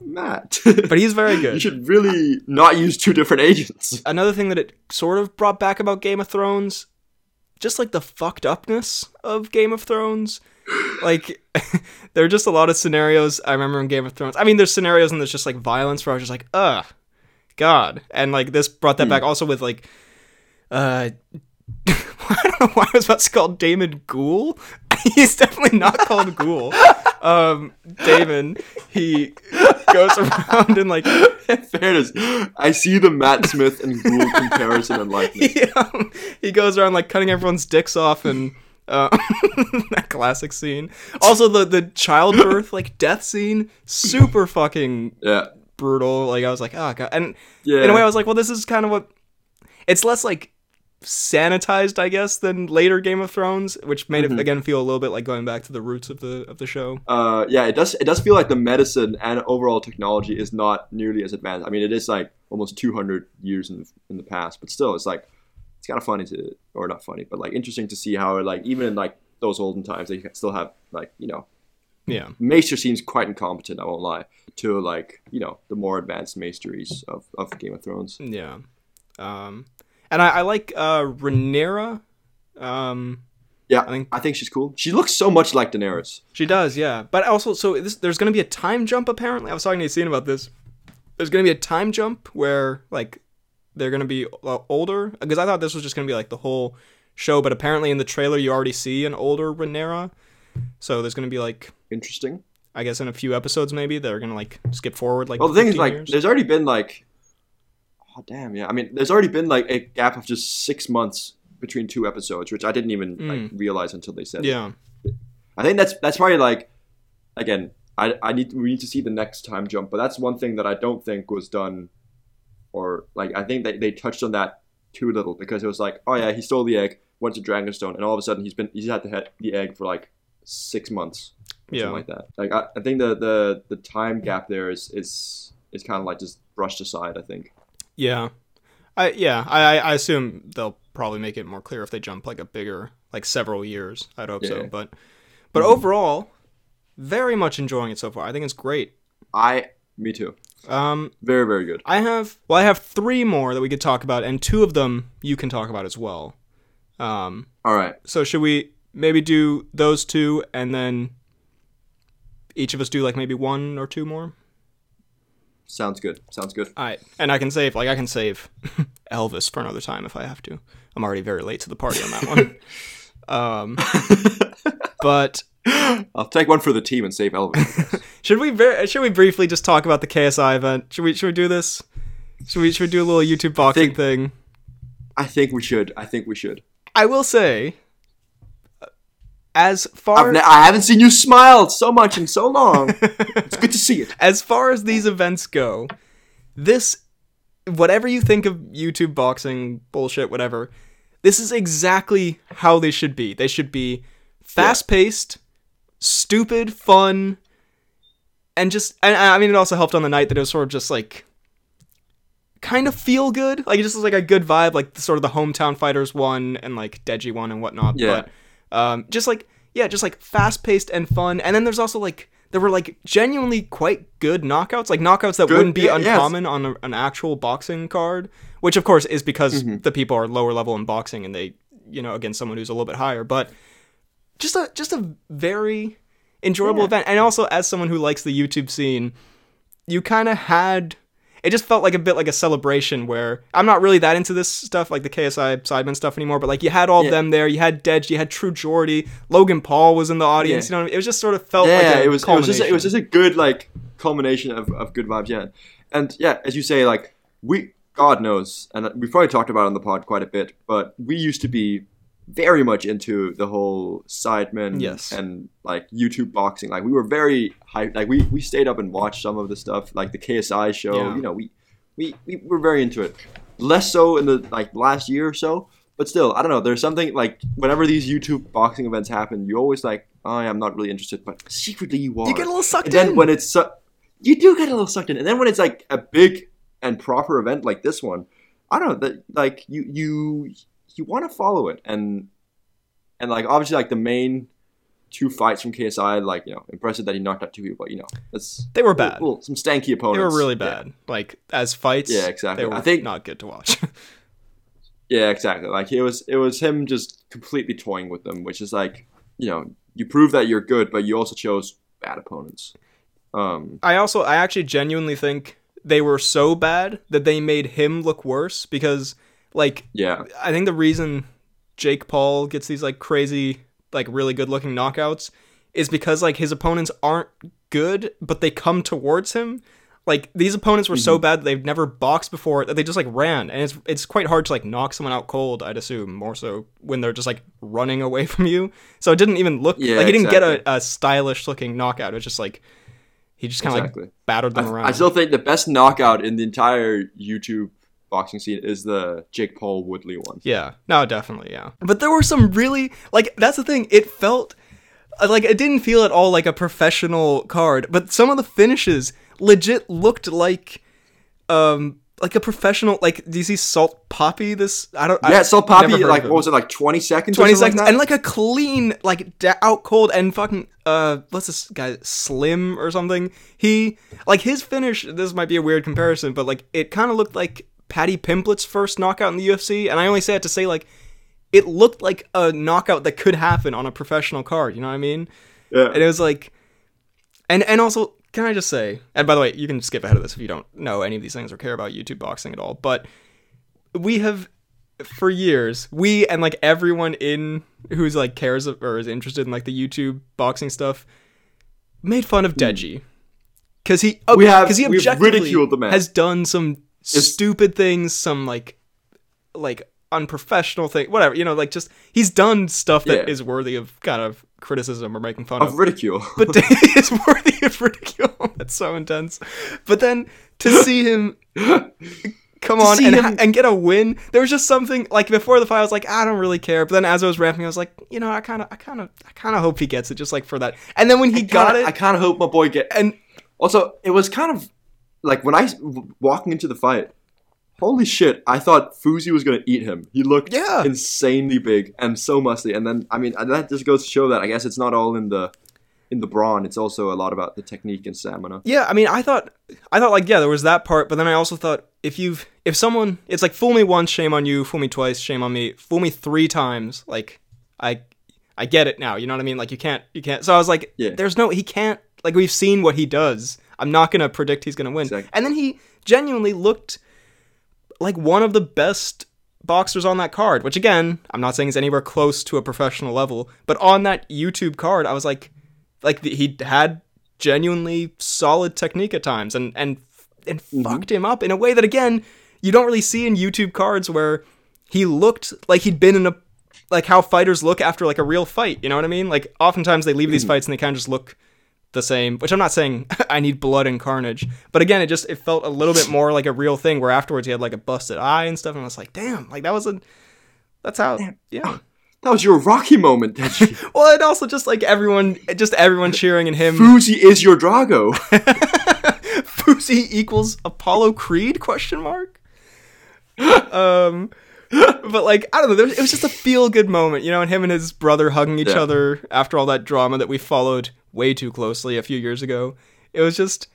Matt. But he's very good. you should really not use two different agents. another thing that it sort of brought back about Game of Thrones, just like the fucked upness of Game of Thrones. Like there are just a lot of scenarios I remember in Game of Thrones. I mean, there's scenarios and there's just like violence where I was just like, ugh, God. And like this brought that back also with like uh I don't know why I was about to call Daemon Ghoul. He's definitely not called Ghoul. Um Daemon, he goes around and like In fairness, I see the Matt Smith and Ghoul comparison and likeness. he, um, he goes around like cutting everyone's dicks off and uh, that classic scene. Also the the childbirth like death scene, super fucking Yeah. brutal. Like I was like, oh god. And Yeah. in a way, I was like, well, this is kind of what. It's less like sanitized, I guess, than later Game of Thrones, which made Mm-hmm. it again feel a little bit like going back to the roots of the of the show. uh, yeah, it does. It does feel like the medicine and overall technology is not nearly as advanced. I mean, it is like almost 200 years in the, in the past, but still, it's like it's kind of funny to, or not funny, but like interesting to see how like even in like those olden times, they still have like you know, Yeah, Maester seems quite incompetent. I won't lie to like you know the more advanced maesteries of of Game of Thrones. yeah. Um, and I, I like uh, Rhaenyra. Um, Yeah, I think- I think she's cool. She looks so much like Daenerys. She does, yeah. But also, so this, there's going to be a time jump. Apparently, I was talking to Yassine about this. There's going to be a time jump where like they're going to be uh, older because I thought this was just going to be like the whole show, but apparently in the trailer you already see an older Rhaenyra. So there's going to be like Interesting. I guess in a few episodes maybe they're going to like skip forward like. Well, the thing is, like, years. there's already been like, oh damn, yeah. I mean, there's already been like a gap of just six months between two episodes, which I didn't even like mm. realize until they said. it. yeah, I think that's that's probably like, again, I I need we need to see the next time jump, but that's one thing that I don't think was done, or like I think that they touched on that too little because it was like, oh yeah, he stole the egg, went to Dragonstone, and all of a sudden he's been he's had the he- the egg for like six months, Yeah. something like that. Like I, I think the the the time gap there is is is kind of like just brushed aside. I think. Yeah. I yeah I I assume they'll probably make it more clear if they jump like a bigger like several years. I'd hope so, Yeah. but but overall, very much enjoying it so far. I think it's great. I me too. Um, Very very good. I have well, I have three more that we could talk about, and two of them you can talk about as well. Um, All right. so should we maybe do those two, and then each of us do like maybe one or two more? Sounds good. Sounds good. All right, and I can save like I can save Elvis for another time if I have to. I'm already very late to the party on that one. um, but I'll take one for the team and save Elvis. should we ver- should we briefly just talk about the KSI event? Should we should we do this? Should we should we do a little YouTube boxing think- thing? I think we should. I think we should. I will say, as far ne- I haven't seen you smile so much in so long. it's good to see it. as far as these events go, this whatever you think of YouTube boxing bullshit, whatever, this is exactly how they should be. They should be fast paced, stupid, fun, and just. And I mean, it also helped on the night that it was sort of just like kind of feel good. Like it just was like a good vibe, like sort of the hometown fighters one and like Deji one and whatnot. Yeah. But um, just like yeah, just like fast paced and fun. And then there's also like there were like genuinely quite good knockouts, like knockouts that Good- wouldn't be yeah, yes. uncommon on a, an actual boxing card. Which of course is because Mm-hmm. the people are lower level in boxing and they you know against someone who's a little bit higher. But just a just a very enjoyable Yeah. event. And also as someone who likes the YouTube scene, you kind of had it just felt like a bit like a celebration where I'm not really that into this stuff like the KSI Sidemen stuff anymore, but like you had all of them there. You had Dedge, you had True Geordie, Logan Paul was in the audience. Yeah. You know, what I mean? it was just sort of felt Yeah, like a it was. It was just. It was just a good like culmination of, of good vibes. Yeah, and yeah, as you say, like we, God knows, and we've probably talked about it on the pod quite a bit, but we used to be very much into the whole sidemen Yes. and like YouTube boxing. Like we were very hyped. Like we, we stayed up and watched some of the stuff, like the KSI show. Yeah. You know, we, we we were very into it. Less so in the like last year or so, but still, I don't know. There's something like whenever these YouTube boxing events happen, you always like, oh, I'm not really interested, but secretly you are. You get a little sucked and then when it's su- you do get a little sucked in, and then when it's like a big and proper event like this one, I don't know that like you you you want to follow it, and and like obviously like the main two fights from KSI, like you know, impressive that he knocked out two people, but you know, that's they were bad. Well, some stanky opponents. They were really Yeah. bad. Like as fights, Yeah, exactly. They were I think- not good to watch. Yeah, exactly. Like it was it was him just completely toying with them, which is like you know you prove that you're good, but you also chose bad opponents. Um, I also, I actually genuinely think they were so bad that they made him look worse because, like, yeah, I think the reason Jake Paul gets these like crazy, like really good looking knockouts is because like his opponents aren't good, but they come towards him. Like these opponents were so mm-hmm. bad that they've never boxed before that they just like ran, and it's it's quite hard to like knock someone out cold. I'd assume more so when they're just like running away from you. So it didn't even look Yeah, like he didn't exactly. get a, a stylish looking knockout. It was just like he just kind of exactly. like battered them around. I still think the best knockout in the entire YouTube boxing scene is the Jake Paul Woodley one. Yeah, no, definitely, yeah. But there were some really like that's the thing. It felt uh, like it didn't feel at all like a professional card, but some of the finishes legit looked like um like a professional. Like, do you see Salt Papi? This I don't. Yeah, I, so Papi, like what was it, like twenty seconds? 20 something seconds like and like a clean like da- out cold and fucking uh what's this guy slim or something he like his finish this might be a weird comparison but like it kind of looked like Paddy Pimblett's first knockout in the ufc and i only say it to say like it looked like a knockout that could happen on a professional card you know what i mean yeah. and it was like and and also can i just say and by the way you can skip ahead of this if you don't know any of these things or care about youtube boxing at all but we have for years we and like everyone in who's like cares or is interested in like the youtube boxing stuff made fun of deji because he Hmm. We have- because he objectively ridiculed the man. has done some stupid things some like like unprofessional thing whatever you know like just he's done stuff that is Yeah. worthy of kind of criticism or making fun of Of ridicule. but it's worthy of ridicule. That's so intense. But then to see him come on and, him- and get a win, there was just something like before the fight. I was like, I don't really care. But then as I was ramping, I was like, you know, I kind of, I kind of, I kind of hope he gets it just like for that. And then when he got Kinda- it, I kind of hope my boy get. and Also, it was kind of like when I walking into the fight. Holy shit! I thought Fousey was gonna eat him. He looked Yeah. insanely big and so muscly. And then I mean, that just goes to show that I guess it's not all in the in the brawn. It's also a lot about the technique and stamina. Yeah, I mean, I thought, I thought like, yeah, there was that part, but then I also thought if you've, if someone, it's like fool me once, shame on you, fool me twice, shame on me, fool me three times, like, I, I get it now. You know what I mean? Like you can't, you can't. So I was like, Yeah. there's no, he can't. Like we've seen what he does. I'm not gonna predict he's gonna win. Exactly. And then he genuinely looked like one of the best boxers on that card. Which again, I'm not saying is anywhere close to a professional level, but on that YouTube card, I was like, like the, he had genuinely solid technique at times, and and and mm-hmm. fucked him up in a way that again you don't really see in YouTube cards where he looked like he'd been in a like how fighters look after like a real fight. You know what I mean? Like oftentimes they leave these mm-hmm. fights and they kind of just look the same. Which I'm not saying I need blood and carnage, but again, it just it felt a little bit more like a real thing. Where afterwards he had like a busted eye and stuff, and I was like, damn, like that was a that's how yeah. That was your Rocky moment, Deji. Well, and also just like everyone, just everyone cheering and him. Fousey is your Drago. Fousey equals Apollo Creed? Question mark. um, but like I don't know, there was, it was just a feel good moment, you know, and him and his brother hugging each Yeah. other after all that drama that we followed way too closely a few years ago. It was just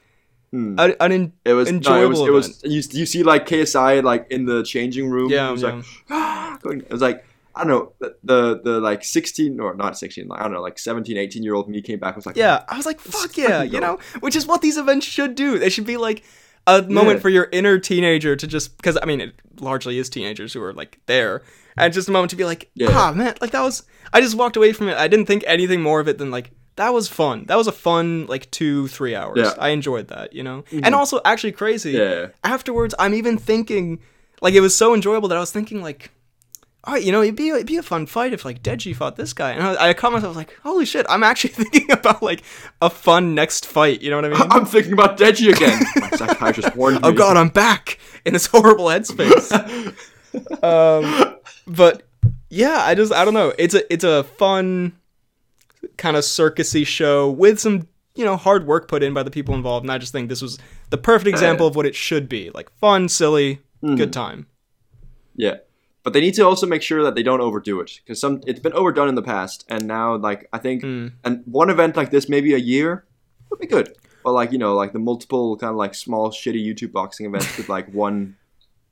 Hmm. an, an It was enjoyable. No, it was. It was. You, you see like KSI like in the changing room. Yeah, it was yeah. like "Ah," going. It was like I don't know the the, the like sixteen or not sixteen. Like, I don't know like 17, 18 year old me came back was like Yeah, I was like, fuck yeah, you know, which is what these events should do. They should be like a moment Yeah. for your inner teenager to just because I mean it largely is teenagers who are like there, and just a moment to be like, Yeah. ah man, like that was. I just walked away from it. I didn't think anything more of it than like that was fun. That was a fun like two three hours. Yeah. Mm-hmm. I enjoyed that, you know, and also actually crazy. Yeah. Afterwards, I'm even thinking like it was so enjoyable that I was thinking like. all right, you know, it'd be it'd be a fun fight if like Deji fought this guy. And I, I caught myself like, holy shit, I'm actually thinking about like a fun next fight. You know what I mean? I'm thinking about Deji again. My psychiatrist warned me. oh god, I'm back in this horrible headspace. um, but yeah, I just I don't know. It's a it's a fun kind of circusy show with some you know hard work put in by the people involved, and I just think this was the perfect example of what it should be: like fun, silly, good time. Yeah, but they need to also make sure that they don't overdo it because some it's been overdone in the past, and now like I think Hmm. and one event like this, maybe a year, would be good. But like you know, like the multiple kind of like small shitty YouTube boxing events with like one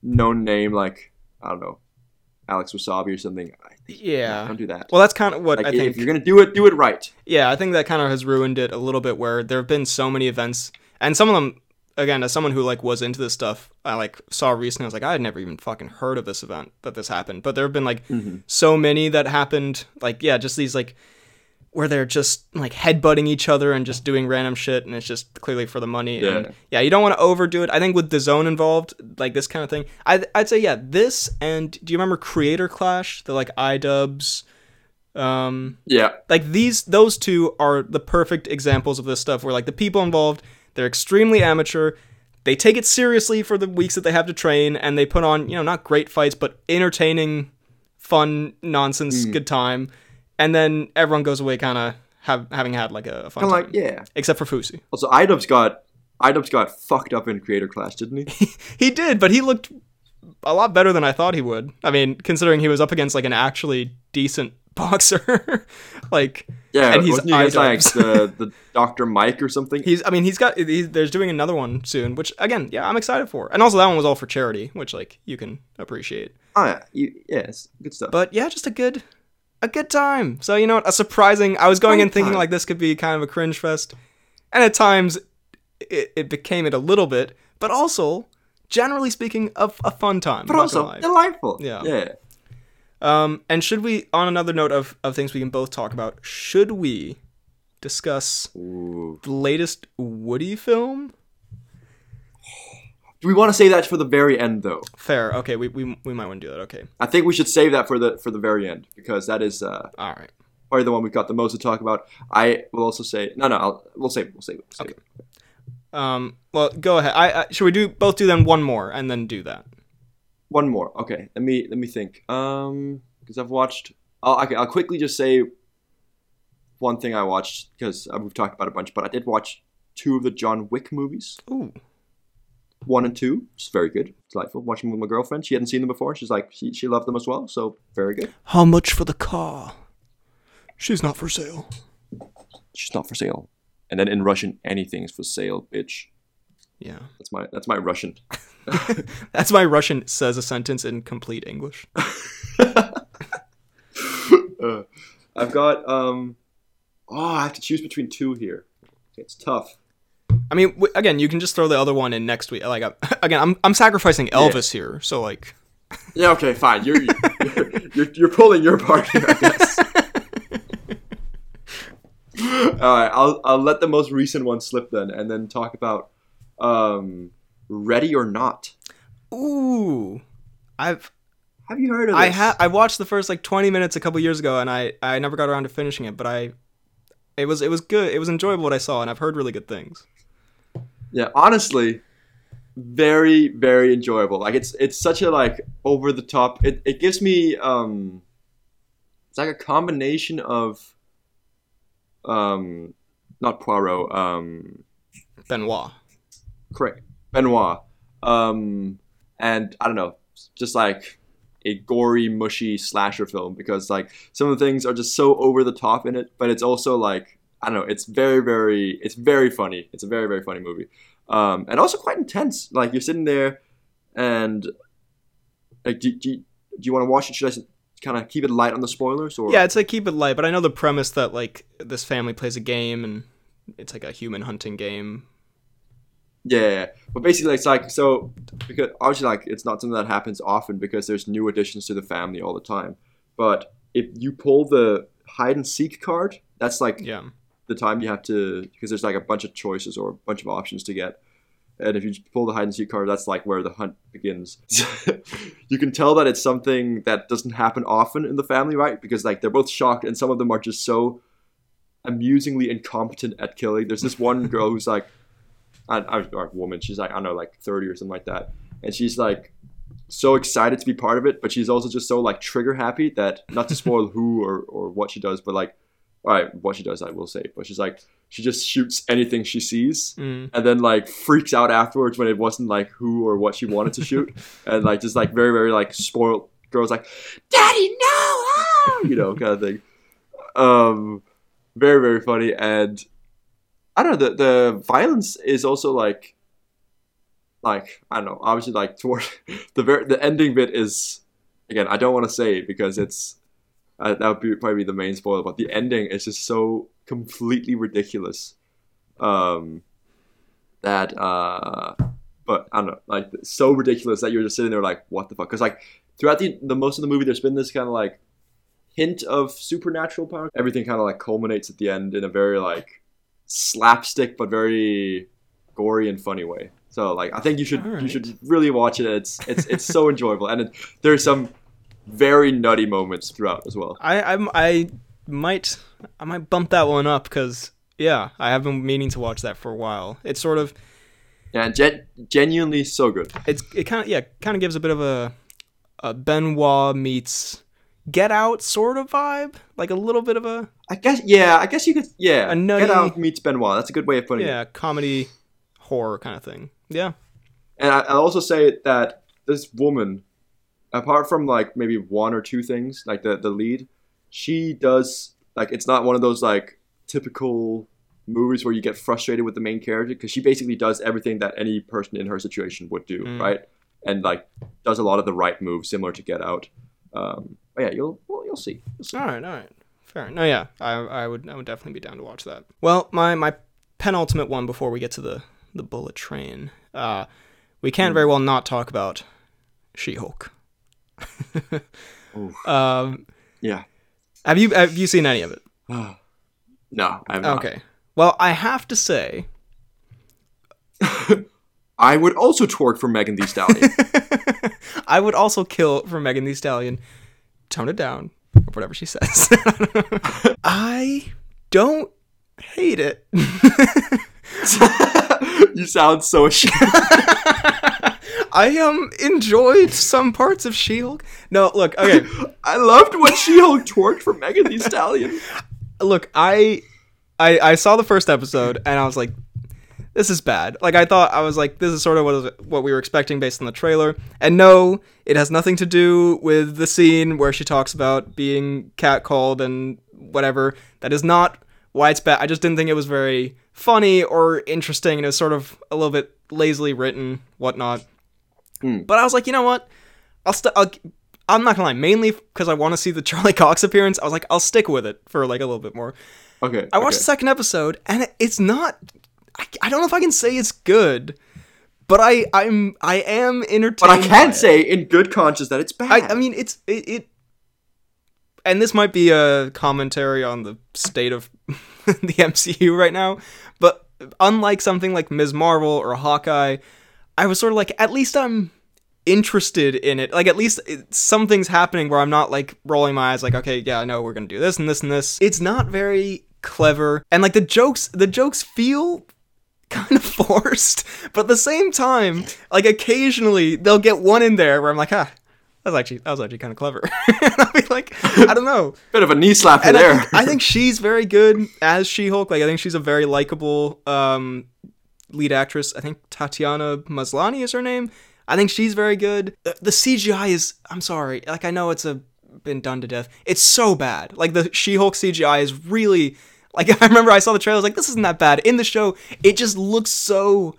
known name, like I don't know, Alex Wassabi or something. Yeah. don't do that. Well, that's kind of what like I think. if you're gonna do it, do it right. Yeah, I think that kind of has ruined it a little bit. Where there have been so many events, and some of them, again, as someone who like was into this stuff, I like saw recently. I was like, I had never even fucking heard of this event that this happened. But there have been like mm-hmm. so many that happened. Like, yeah, just these like where they're just like headbutting each other and just doing random shit, and it's just clearly for the money. Yeah. And yeah, you don't want to overdo it. I think with the zone involved, like this kind of thing, I'd, I'd say yeah, this and do you remember Creator Clash? The like iDubbbz. Um, Yeah, like these those two are the perfect examples of this stuff where like the people involved they're extremely amateur they take it seriously for the weeks that they have to train and they put on you know not great fights but entertaining fun nonsense good time and then everyone goes away kind of have, having had like a fun kind time like yeah. except for Fousey Also, Idubbbz got Idubbbz got fucked up in Creator Clash, didn't he? he did but he looked a lot better than I thought he would I mean considering he was up against like an actually decent boxer like Yeah, And he's wasn't he against like the the Doctor Mike or something? He's, I mean, he's got, he's, there's doing another one soon, which again, yeah, I'm excited for. And also that one was all for charity, which like you can appreciate. oh yeah, you, yes, good stuff. But yeah, just a good, a good time. So you know what, a surprising. I was going in thinking time. like this could be kind of a cringe fest, and at times it, it became it a little bit, but also generally speaking, a, a fun time. but also delightful. Yeah. yeah. Um, and should we, on another note of, of things we can both talk about, should we discuss Ooh. the latest Woody film? Do we want to save that for the very end, though? Fair. Okay, we, we, we might want to do that. Okay. I think we should save that for the for the very end because that is uh, All right. probably the one we've got the most to talk about. I will also say no, no. I'll, we'll save it. We'll save it. We'll save Okay. it. Um. Well, go ahead. I, I should we do both do then one more and then do that. One more. Okay. Let me let me think. Um, because I've watched. I'll, okay. I'll quickly just say one thing I watched because uh, we've talked about a bunch, but I did watch two of the John Wick movies. Ooh. One and two, is very good, delightful. Watching them with my girlfriend, she hadn't seen them before. She's like, she, she loved them as well, so very good. How much for the car? She's not for sale. She's not for sale. And then in Russian, anything is for sale, bitch. Yeah. That's my that's my Russian. That's my Russian says a sentence in complete English. Uh, I've got um, oh, I have to choose between two here. It's tough. I mean, w- again, you can just throw the other one in next week. Like, I, again, I'm I'm sacrificing Elvis here, so like, Yeah, okay, fine. You're you're, you're, you're pulling your part here, I guess. All right, I'll I'll let the most recent one slip then, and then talk about um, Ready or Not. ooh, I've Have you heard of this? I ha- I watched the first like 20 minutes a couple years ago, and I I never got around to finishing it, but I, it was it was good. It was enjoyable what I saw, and I've heard really good things. Yeah, honestly, very very enjoyable. Like it's it's such a like over the top. It it gives me um, it's like a combination of um, not Poirot um. Benoit. correct Benoit, um, and I don't know, just like a gory, mushy slasher film because like some of the things are just so over the top in it, but it's also like I don't know, it's very, very, it's very funny. It's a very, very funny movie, um, and also quite intense. Like you're sitting there, and like, do, do, do you want to watch it? Should I kind of keep it light on the spoilers, or Yeah, it's like keep it light, but I know the premise that like this family plays a game and it's like a human hunting game. Yeah, but basically it's like so because obviously like it's not something that happens often because there's new additions to the family all the time. But if you pull the hide and seek card, that's like Yeah. The time you have to because there's like a bunch of choices or a bunch of options to get. and if you pull the hide and seek card, that's like where the hunt begins. you can tell that it's something that doesn't happen often in the family, right? Because like they're both shocked, and some of them are just so amusingly incompetent at killing. There's this one girl who's like, I, I, or woman, she's like I don't know, like 30 or something like that, and she's like so excited to be part of it, but she's also just so like trigger happy that not to spoil who or or what she does, but like all right, what she does, I will say. But she's like, she just shoots anything she sees, Mm. and then like freaks out afterwards when it wasn't like who or what she wanted to shoot, and like just like very very like spoiled girls like, "Daddy, no!" ah," you know, kind of thing. Um, very very funny, and I don't know the the violence is also like, like I don't know, obviously like toward the very the ending bit is again I don't want to say because it's uh, that would be probably be the main spoiler, but the ending is just so completely ridiculous. Um, that uh, but I don't know, like so ridiculous that you're just sitting there like, what the fuck? Because like throughout the the most of the movie, there's been this kind of like hint of supernatural power. Everything kind of like culminates at the end in a very like slapstick but very gory and funny way. So like I think you should you should really watch it. It's it's it's so enjoyable and it, there's some very nutty moments throughout as well. I I'm, I might I might bump that one up because yeah, I have been meaning to watch that for a while. It's sort of Yeah, gen- genuinely so good. it's it kind of yeah kind of gives a bit of a a Benoit meets Get Out sort of vibe, like a little bit of a I guess yeah, I guess you could yeah. A nutty- Get Out meets Benoit. That's a good way of putting it. yeah comedy horror kind of thing. Yeah, And I, I'll also say that this woman, apart from like maybe one or two things, like the the lead, she does like it's not one of those like typical movies where you get frustrated with the main character because she basically does everything that any person in her situation would do, Mm. right? And like does a lot of the right moves, similar to Get Out. Um, but yeah, you'll well, you'll see. You'll see. all right, all right, fair. No, yeah, I I would I would definitely be down to watch that. Well, my my penultimate one before we get to the the bullet train. Uh, we can't very well not talk about She-Hulk. Oof. um, Yeah. have you have you seen any of it? no, I'm not. Okay. Well, I have to say, I would also twerk for Megan Thee Stallion. I would also kill for Megan Thee Stallion. Tone it down, or whatever she says. I don't hate it. you sound so ashamed. I um enjoyed some parts of She-Hulk. No, look, okay, I loved when She-Hulk twerked for Megan Thee Stallion. look, I, I, I saw the first episode and I was like, this is bad. Like I thought I was like, this is sort of what what we were expecting based on the trailer. And no, it has nothing to do with the scene where she talks about being catcalled and whatever. That is not why it's bad. I just didn't think it was very funny or interesting, and it was sort of a little bit lazily written, whatnot. Hmm. But I was like, you know what? I'll st- I'll, I'm not gonna lie, mainly because I want to see the Charlie Cox appearance. I was like, I'll stick with it for like a little bit more. Okay. I watched okay. the second episode, and it's not. I, I don't know if I can say it's good, but I I'm I am entertained. But I can say in good conscience that it's bad. I, I mean, it's it, it. And this might be a commentary on the state of the MCU right now, but unlike something like Ms. Marvel or Hawkeye, I was sort of like, at least I'm interested in it. Like, at least it, something's happening where I'm not like rolling my eyes, like, okay, yeah, I know we're gonna do this and this and this. It's not very clever, and like the jokes, the jokes feel kind of forced, but at the same time, like occasionally they'll get one in there where I'm like, ah, that was actually that was actually kind of clever. and I'll be like, I don't know. Bit of a knee slapper And I there. think, I think she's very good as She-Hulk. Like I think she's a very likable um, lead actress. I think Tatiana Maslany is her name. I think she's very good. The, the CGI is I'm sorry. Like I know it's a been done to death. It's so bad. Like the She-Hulk CGI is really like I remember I saw the trailer I was like this isn't that bad. In the show it just looks so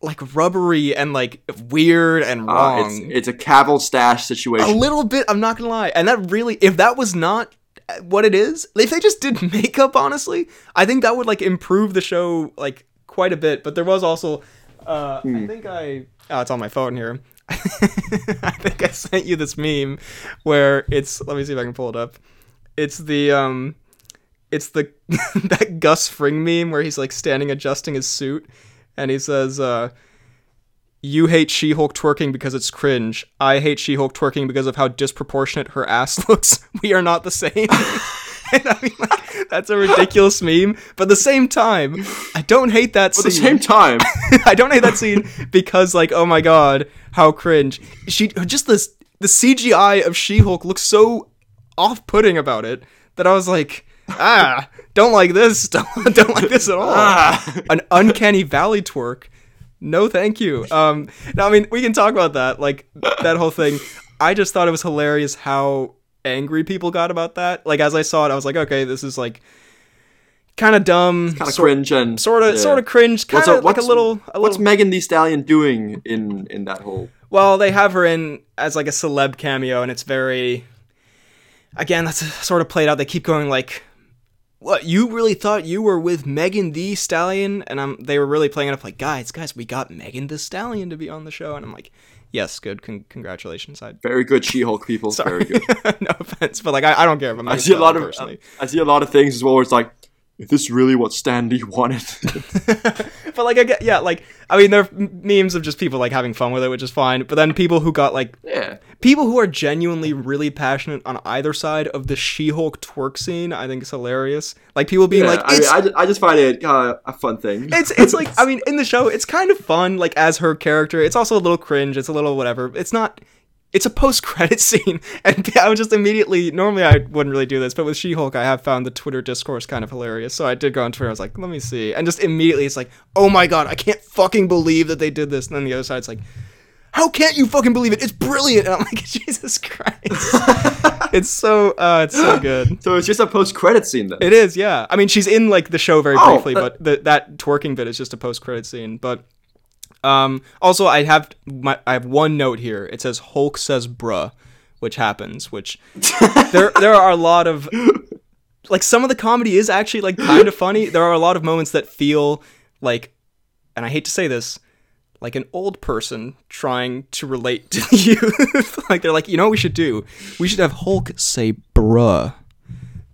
like rubbery and like weird and Uh, wrong it's it's a Cavill stash situation. a little bit i'm not gonna lie and that really if that was not what it is if they just did makeup honestly i think that would like improve the show like quite a bit but there was also uh i think i oh it's on my phone here i think i sent you this meme where it's let me see if i can pull it up it's the um it's the that gus fring meme where he's like standing adjusting his suit and he says uh you hate She-Hulk twerking because it's cringe. I hate She-Hulk twerking because of how disproportionate her ass looks. We are not the same. And I mean, like, that's a ridiculous meme. But at the same time, I don't hate that scene. At the same time, I don't hate that scene because, like, oh my god, how cringe. She just this the CGI of She-Hulk looks so off-putting about it that I was like, ah, don't like this. Don't, don't like this at all. ah, An uncanny valley twerk. No, thank you. Um, now I mean we can talk about that, like that whole thing. I just thought it was hilarious how angry people got about that. Like as I saw it, I was like, okay, this is like kind of dumb, kind of cringe and sort of, yeah. sort of cringe, kind What's of like a little, a What's. Megan Thee Stallion doing in in that whole? Well, they have her in as like a celeb cameo, and it's very. Again, that's sort of played out. They keep going like, "What you really thought you were with Megan Thee Stallion?" And I'm they were really playing it up like, "Guys, guys, we got Megan Thee Stallion to be on the show," and I'm like, "Yes, good, con- congratulations." I Very good She-Hulk people. sorry, Very good. no offense, but like I, I don't care about I see a lot of personally. I see a lot of things as well. Where it's like, is this really what Stan Lee wanted? but like I get, yeah, like I mean, there are memes of just people like having fun with it, which is fine. But then people who got like yeah, people who are genuinely really passionate on either side of the She-Hulk twerk scene, I think is hilarious. Like people being yeah. like, I, mean, I, just, I just find it uh, a fun thing. it's it's like I mean, in the show, it's kind of fun, like as her character. It's also a little cringe. It's a little whatever. It's not. It's a post-credit scene, and I was just immediately. Normally, I wouldn't really do this, but with She-Hulk, I have found the Twitter discourse kind of hilarious. So I did go on Twitter. I was like, "Let me see," and just immediately, it's like, "Oh my god, I can't fucking believe that they did this." And then the other side's like, "How can't you fucking believe it? It's brilliant!" And I'm like, "Jesus Christ!" it's so, uh, it's so good. so it's just a post-credit scene then. It is, yeah. I mean, she's in like the show very Oh, briefly, that- but the, that twerking bit is just a post-credit scene. But um, also, I have my I have one note here. It says Hulk says "bruh," which happens. Which there there are a lot of like some of the comedy is actually like kind of funny. There are a lot of moments that feel like, and I hate to say this. Like an old person trying to relate to you. like they're like, you know what we should do? We should have Hulk say bruh.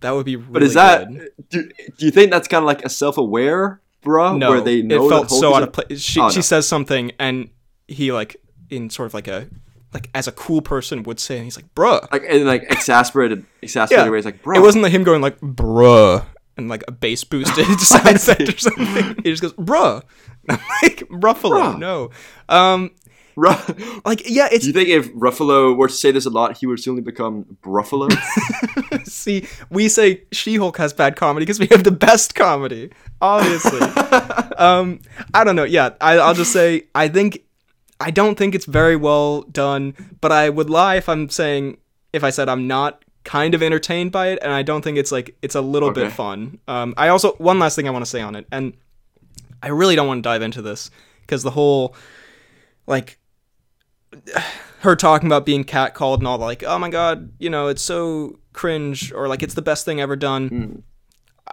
That would be really but is that? Do, do you think that's kind of like a self-aware, bruh, no, where they know it felt so out of place. She Oh, she no. says something and he like in sort of like a like as a cool person would say, and he's like, "Bruh." like in like exasperated, exasperated Yeah. ways, like bruh. It wasn't like him going like "bruh" and like a bass boosted sound effect or something. He just goes "bruh." And I'm like Ruffalo, Bruh. no. Um, like yeah, it's Do you think if Ruffalo were to say this a lot, he would suddenly become Bruffalo? see we say She-Hulk has bad comedy because we have the best comedy, obviously. um, I don't know. Yeah, I, I'll just say I think I don't think it's very well done, but I would lie if I'm saying if I said I'm not kind of entertained by it, and I don't think it's like it's a little bit fun. Um, I also one last thing I want to say on it, and I really don't want to dive into this because the whole like her talking about being catcalled and all like, oh my god, you know, it's so cringe or like it's the best thing ever done.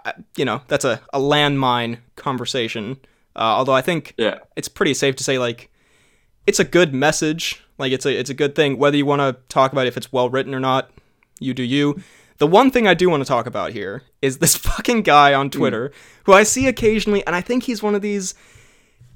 I, you know, that's a, a landmine conversation. Uh, although I think yeah. it's pretty safe to say like it's a good message. Like it's a it's a good thing. Whether you want to talk about if it's well written or not, you do you. The one thing I do want to talk about here is this fucking guy on Twitter who I see occasionally, and I think he's one of these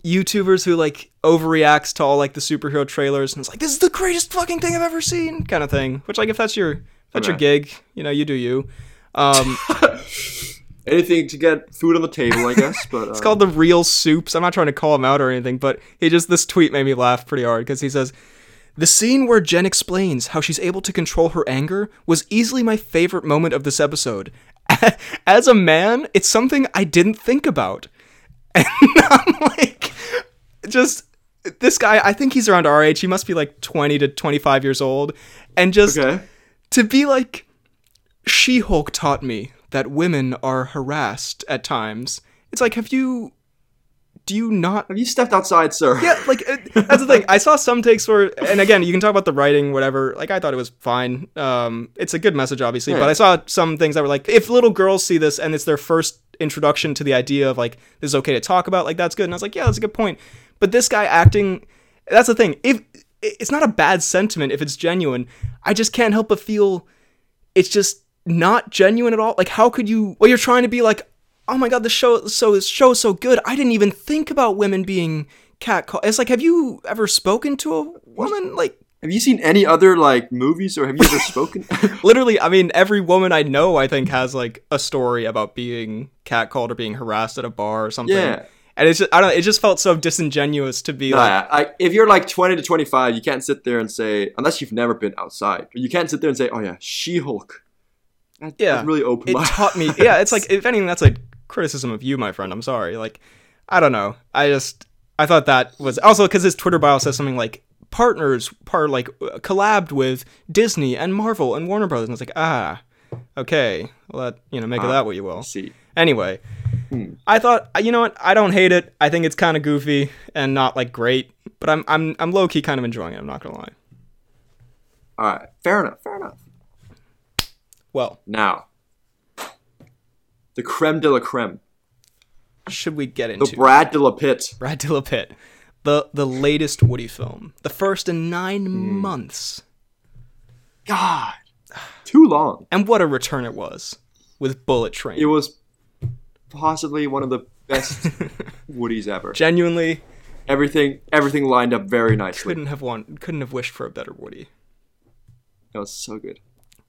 YouTubers who like overreacts to all like the superhero trailers and it's like this is the greatest fucking thing I've ever seen kind of thing. Which like if that's your if that's your gig, you know, you do you. Um, Anything to get food on the table, I guess. But uh, It's called the Real Soups. I'm not trying to call him out or anything, but he just this tweet made me laugh pretty hard because he says, "The scene where Jen explains how she's able to control her anger was easily my favorite moment of this episode. As a man, it's something I didn't think about." And I'm like, just this guy. I think he's around our age. He must be like 20 to 25 years old, and just okay. to be like she-hulk taught me that women are harassed at times it's like have you do you not Have you stepped outside, sir? yeah like uh, that's the thing i saw some takes where and again you can talk about the writing whatever like i thought it was fine um it's a good message obviously but i saw some things that were like if little girls see this and it's their first introduction to the idea of like this is okay to talk about like that's good and i was like yeah that's a good point but this guy acting that's the thing if it's not a bad sentiment if it's genuine i just can't help but feel it's just not genuine at all. Like, how could you? Well, you're trying to be like, oh my god, the show, so this show is so good. I didn't even think about women being cat call. It's like, have you ever spoken to a woman? Like, Have you seen any other like movies, or have you ever spoken? literally, I mean, every woman I know, I think, has like a story about being catcalled or being harassed at a bar or something. Yeah. And it's just, I don't know, it just felt so disingenuous to be like, Nah, like if you're like 20 to 25, you can't sit there and say, unless you've never been outside, you can't sit there and say, "Oh yeah, She-Hulk." That, Yeah. really opened it my taught me. Yeah, it's like, if anything, that's a criticism of you, my friend. I'm sorry. Like, I don't know. I just, I thought that was also because his Twitter bio says something like, partners, part like, uh, collabed with Disney and Marvel and Warner Brothers. And it's like, ah, okay. That, you know, make of Ah. that what you will. see. Anyway, Hmm. I thought you know what I don't hate it. I think it's kind of goofy and not like great, but I'm I'm I'm low key kind of enjoying it. I'm not gonna lie. All right, fair enough, fair enough. Well, Now, the creme de la creme, should we get into the Brad de la Pitt. Brad de la Pitt, the the latest Woody film, the first in nine Hmm. months, God, too long. and what a return it was with Bullet Train. It was possibly one of the best Woodies ever. Genuinely Everything, everything lined up very nicely. couldn't have won. Couldn't have wished for a better Woody. It was so good.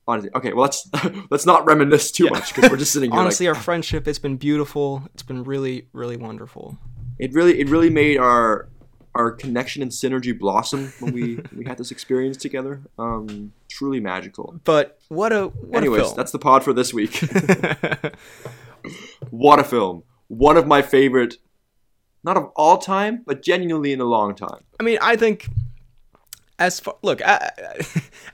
Honestly, okay. Well, let's let's not reminisce too much because we're just sitting here. Honestly, like, our friendship it's been beautiful. It's been really really wonderful. it really it really made our our connection and synergy blossom when we we had this experience together. Um, truly magical. But what a what Anyways, a that's the pod for this week. what a film! One of my favorite, not of all time, but genuinely in a long time. I mean, I think as far, look a-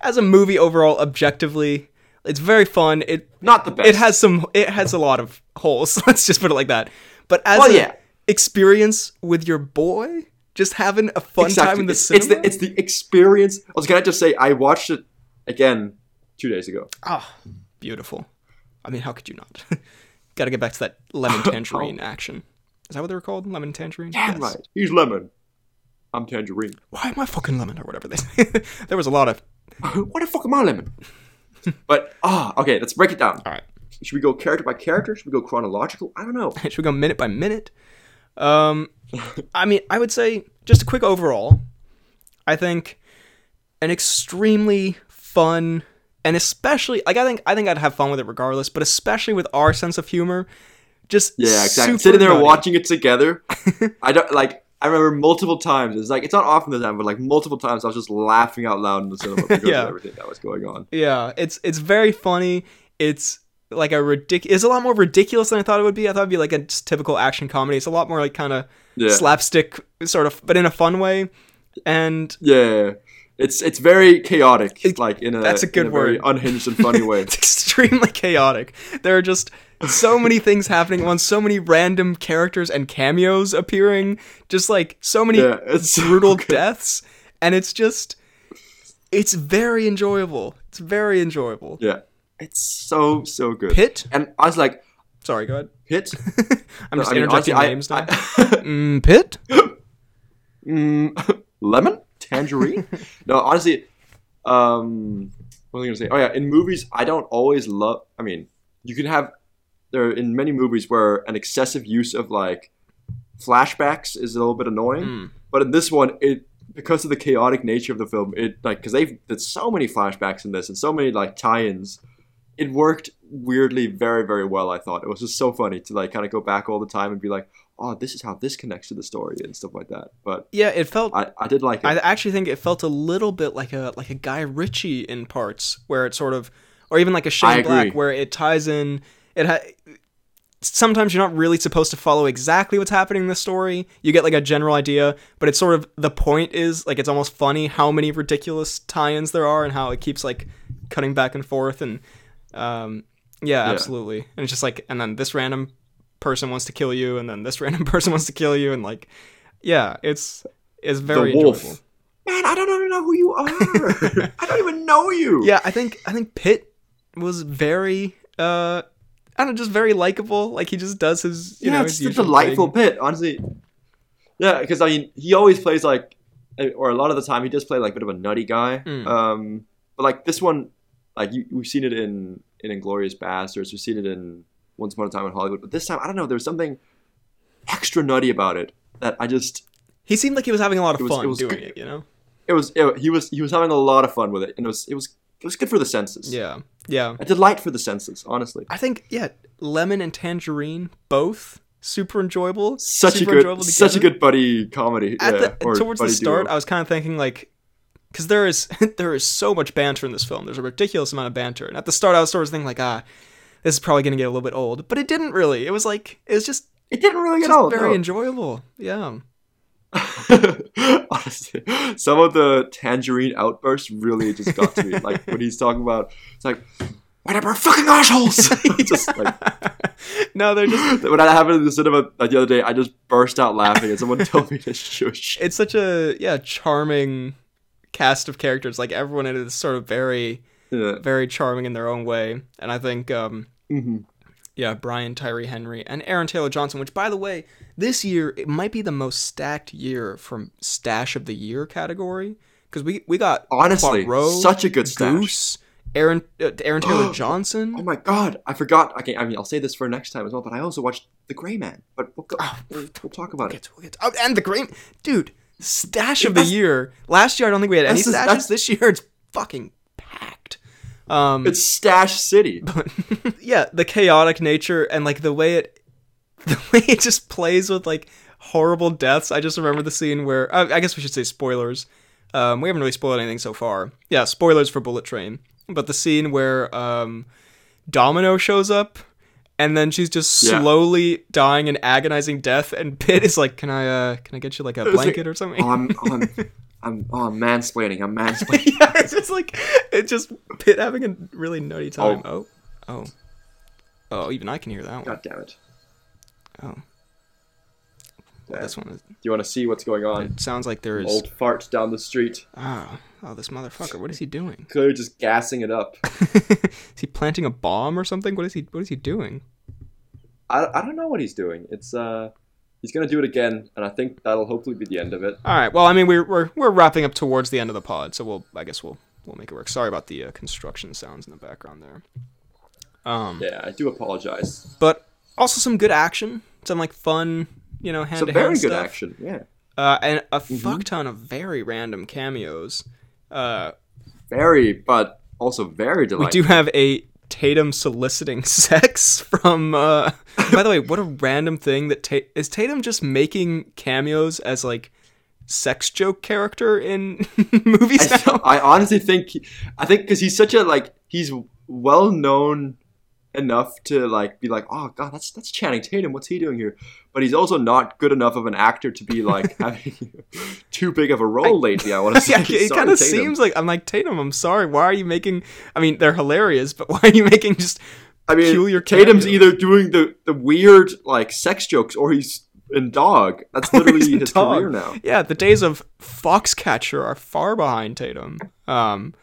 as a movie overall, objectively, it's very fun. It Not the best. it has some it has a lot of holes. Let's just put it like that. But as Well, yeah. experience with your boy, just having a fun time in the it's, cinema. it's the it's the experience. I was gonna just say I watched it again two days ago. Ah, beautiful. I mean, how could you not? Got to get back to that lemon tangerine action. Is that what they were called? Lemon tangerine. Damn Yes. right. He's lemon. I'm tangerine. Why am I fucking lemon or whatever they say? there was a lot of. what the fuck am I lemon? but ah, okay. Let's break it down. All right. Should we go character by character? Should we go chronological? I don't know. Should we go minute by minute? Um, I mean, I would say just a quick overall. I think an extremely fun and especially like I think I think I'd have fun with it regardless, but especially with our sense of humor, just Yeah, exactly. Sitting there nutty. watching it together. I don't like. I remember multiple times. It's like it's not often the time, but like multiple times, I was just laughing out loud in the cinema because Yeah. of everything that was going on. Yeah, it's it's very funny. It's like a ridic. It's a lot more ridiculous than I thought it would be. I thought it'd be like a typical action comedy. It's a lot more like kind of Yeah, slapstick sort of, but in a fun way. And yeah. It's it's very chaotic, It- like in a that's a good a word. unhinged and funny way. it's extremely chaotic. There are just so many things happening at once, so many random characters and cameos appearing, just like so many Yeah, so brutal good. deaths, and it's just it's very enjoyable. It's very enjoyable. Yeah, it's so so good. Pit? and I was like, Sorry, go ahead. Hit. I'm just I mean, interjecting honestly, I- names now. I- mm, Pit? mm, lemon, tangerine. no, honestly, um, what was I gonna say? Oh yeah, in movies, I don't always love. I mean, you can have there are in many movies where an excessive use of like flashbacks is a little bit annoying, Mm. but in this one, it because of the chaotic nature of the film, it like because they've did so many flashbacks in this and so many like tie-ins. It worked weirdly very very well. I thought it was just so funny to like kind of go back all the time and be like, oh, this is how this connects to the story and stuff like that. But Yeah, it felt. I, I, did like it. I actually think it felt a little bit like a like a Guy Ritchie in parts, where it sort of, or even like a Shane. Black, where it ties in. It ha- sometimes you're not really supposed to follow exactly what's happening in the story. You get like a general idea, but it's sort of the point is like it's almost funny how many ridiculous tie-ins there are and how it keeps like cutting back and forth and um yeah, Yeah. absolutely. And it's just like and then this random person wants to kill you and then this random person wants to kill you and like yeah, it's it's very the wolf. enjoyable. Man, I don't even know who you are. I don't even know you. Yeah, I think I think Pitt was very uh I don't know, just very likable. Like he just does his you yeah, know it's his a delightful thing. bit, honestly. Yeah, because I mean, he always plays like, or a lot of the time, he does play like a bit of a nutty guy. Mm. Um, but like this one, like you, we've seen it in in Inglourious Basterds, it in Once Upon a Time in Hollywood. But this time, I don't know, there was something extra nutty about it that I just He seemed like he was having a lot of was- fun it was doing it. You know? It was it, he was he was having a lot of fun with it, and it was it was it was good for the senses. Yeah, yeah. a delight for the senses. Honestly, I think yeah, lemon and tangerine both super enjoyable. such a good such a good buddy comedy. At yeah, the, towards the start, duo. I was kind of thinking like, because there is there is so much banter in this film. There's a ridiculous amount of banter, and at the start, I was sort of thinking like, ah, this is probably gonna get a little bit old, but it didn't really. It was like it was just, it didn't really get old. very no. enjoyable. Yeah. Honestly, some of the tangerine outbursts really just got to me. Like when he's talking about, it's like, whatever, fucking assholes. just like no, they're just. when I happened in the cinema like, the other day, I just burst out laughing, and someone told me to shush. It's such a yeah charming cast of characters. Like everyone in it is sort of very Yeah. very charming in their own way, and I think um hmm Yeah, Brian Tyree Henry and Aaron Taylor Johnson, which by the way, this year it might be the most stacked year from stash of the year category because we we got Honestly, Poirot, such a good stash. Goose, Aaron uh, Aaron Taylor Johnson. Oh my god, I forgot. Okay, I mean, I'll say this for next time as well, but I also watched The Gray Man. But we'll, go, Ah, we'll, we'll talk about We'll it. to- we'll get to- oh, and the Gray, dude stash of the year. Last year I don't think we had any That's stashes. that's- This year it's fucking packed. Um, It's Stash City. But yeah, the chaotic nature and like the way it, the way it just plays with like horrible deaths. I just remember the scene where I, I guess we should say spoilers. Um, we haven't really spoiled anything so far. Yeah, spoilers for Bullet Train. But the scene where um, Domino shows up and then she's just Yeah. slowly dying an agonizing death, and Pitt is like, "Can I, uh, can I get you like a was like, blanket or something?" Oh, I'm, oh, I'm, I'm, oh, I'm mansplaining. I'm mansplaining. yeah, it's just like it's just Pitt having a really nutty time. Oh, oh, oh! even I can hear that one. God damn it. Oh, This one is, Do you want to see what's going on? it sounds like there is. Old fart down the street, Oh, oh, this motherfucker! What is he doing? clearly just gassing it up. is he planting a bomb or something? What is he? What is he doing? I, I don't know what he's doing. It's uh, he's gonna do it again, and I think that'll hopefully be the end of it. All right. Well, I mean, we're we're we're wrapping up towards the end of the pod, so we'll I guess we'll we'll make it work. Sorry about the uh, construction sounds in the background there. Um, Yeah, I do apologize. but also some good action, some like fun, you know, hand to hand. Some very good action. Yeah, uh, and a Mm-hmm. fuck ton of very random cameos. Uh, very, but also very we do have a Tatum soliciting sex from. Uh, by the way, what a random thing that Ta- is Tatum just making cameos as like sex joke character in movies I. I honestly think I think because he's such a like he's well known enough to like be like oh god that's that's Channing Tatum what's he doing here but he's also not good enough of an actor to be like having too big of a role lately I want to say Yeah, it kind of seems like I'm like Tatum. I'm sorry. Why are you making? I mean, they're hilarious, but why are you making just I mean peculiar Tatum's either doing the the weird like sex jokes or he's in Dog that's literally his Dog. career now Yeah, the days of Foxcatcher are far behind Tatum. Um,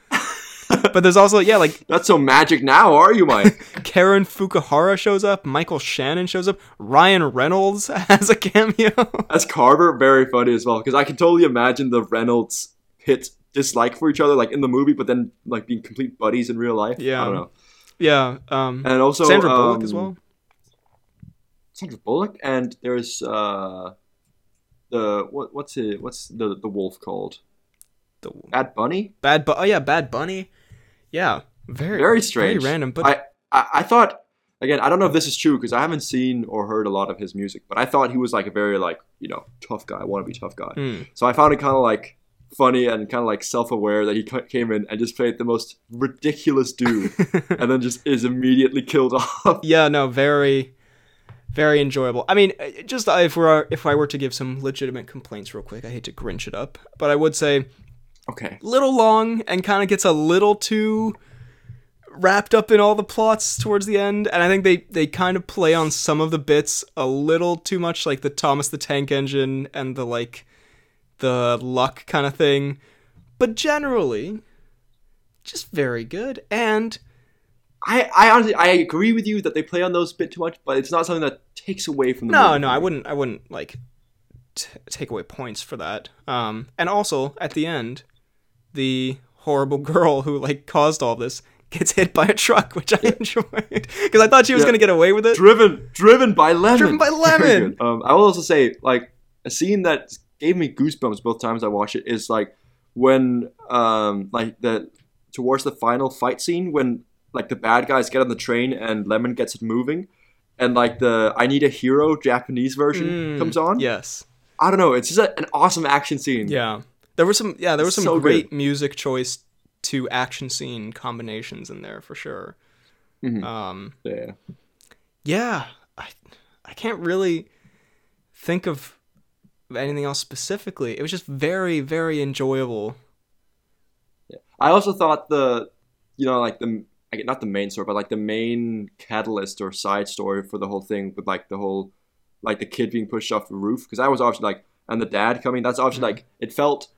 but there's also yeah, like not so magic now are you Mike Karen Fukuhara shows up, Michael Shannon shows up, Ryan Reynolds has a cameo. As Carver, very funny as well because I can totally imagine the Reynolds Pitt dislike for each other like in the movie, but then like being complete buddies in real life. Yeah. I don't know. yeah, um, And also Sandra Bullock as um, well. Sandra Bullock, and there's uh the what what's it what's the the wolf called? The Bad Bunny. Bad, Bu- oh yeah, Bad Bunny. Yeah, very Very strange. very random. But I, I I thought again I don't know if this is true because I haven't seen or heard a lot of his music, but I thought he was like a very like you know tough guy, want to be tough guy. Hmm. So I found it kind of like funny and kind of like self-aware that he came in and just played the most ridiculous dude and then just is immediately killed off. yeah, no, very, very enjoyable. I mean, just if we're if I were to give some legitimate complaints real quick, I hate to grinch it up, but I would say Okay. little long and kind of gets a little too wrapped up in all the plots towards the end and i think they they kind of play on some of the bits a little too much like the thomas the tank engine and the like the luck kind of thing. But generally just very good and I, I honestly I agree with you that they play on those a bit too much, but it's not something that takes away from the no movie. no i wouldn't i wouldn't like t- take away points for that. Um and also at the end the horrible girl who like caused all this gets hit by a truck which i enjoyed because i thought she was Yeah. gonna get away with it driven driven by lemon. Driven by lemon. um, I will also say like a scene that gave me goosebumps both times I watched it is like when um like the towards the final fight scene when like the bad guys get on the train and Lemon gets it moving and like the I need a hero Japanese version Mm, comes on. Yes. I don't know, it's just a, an awesome action scene. Yeah. There was some yeah, there was some So great music choice to action scene combinations in there for sure. Mhm. Um Yeah. yeah, I I can't really think of anything else specifically. It was just very very enjoyable. Yeah. I also thought the, you know, like the I get not the main story, but like the main catalyst or side story for the whole thing with like the whole, like the kid being pushed off the roof because that was obviously like and the dad coming. That's obviously like it felt.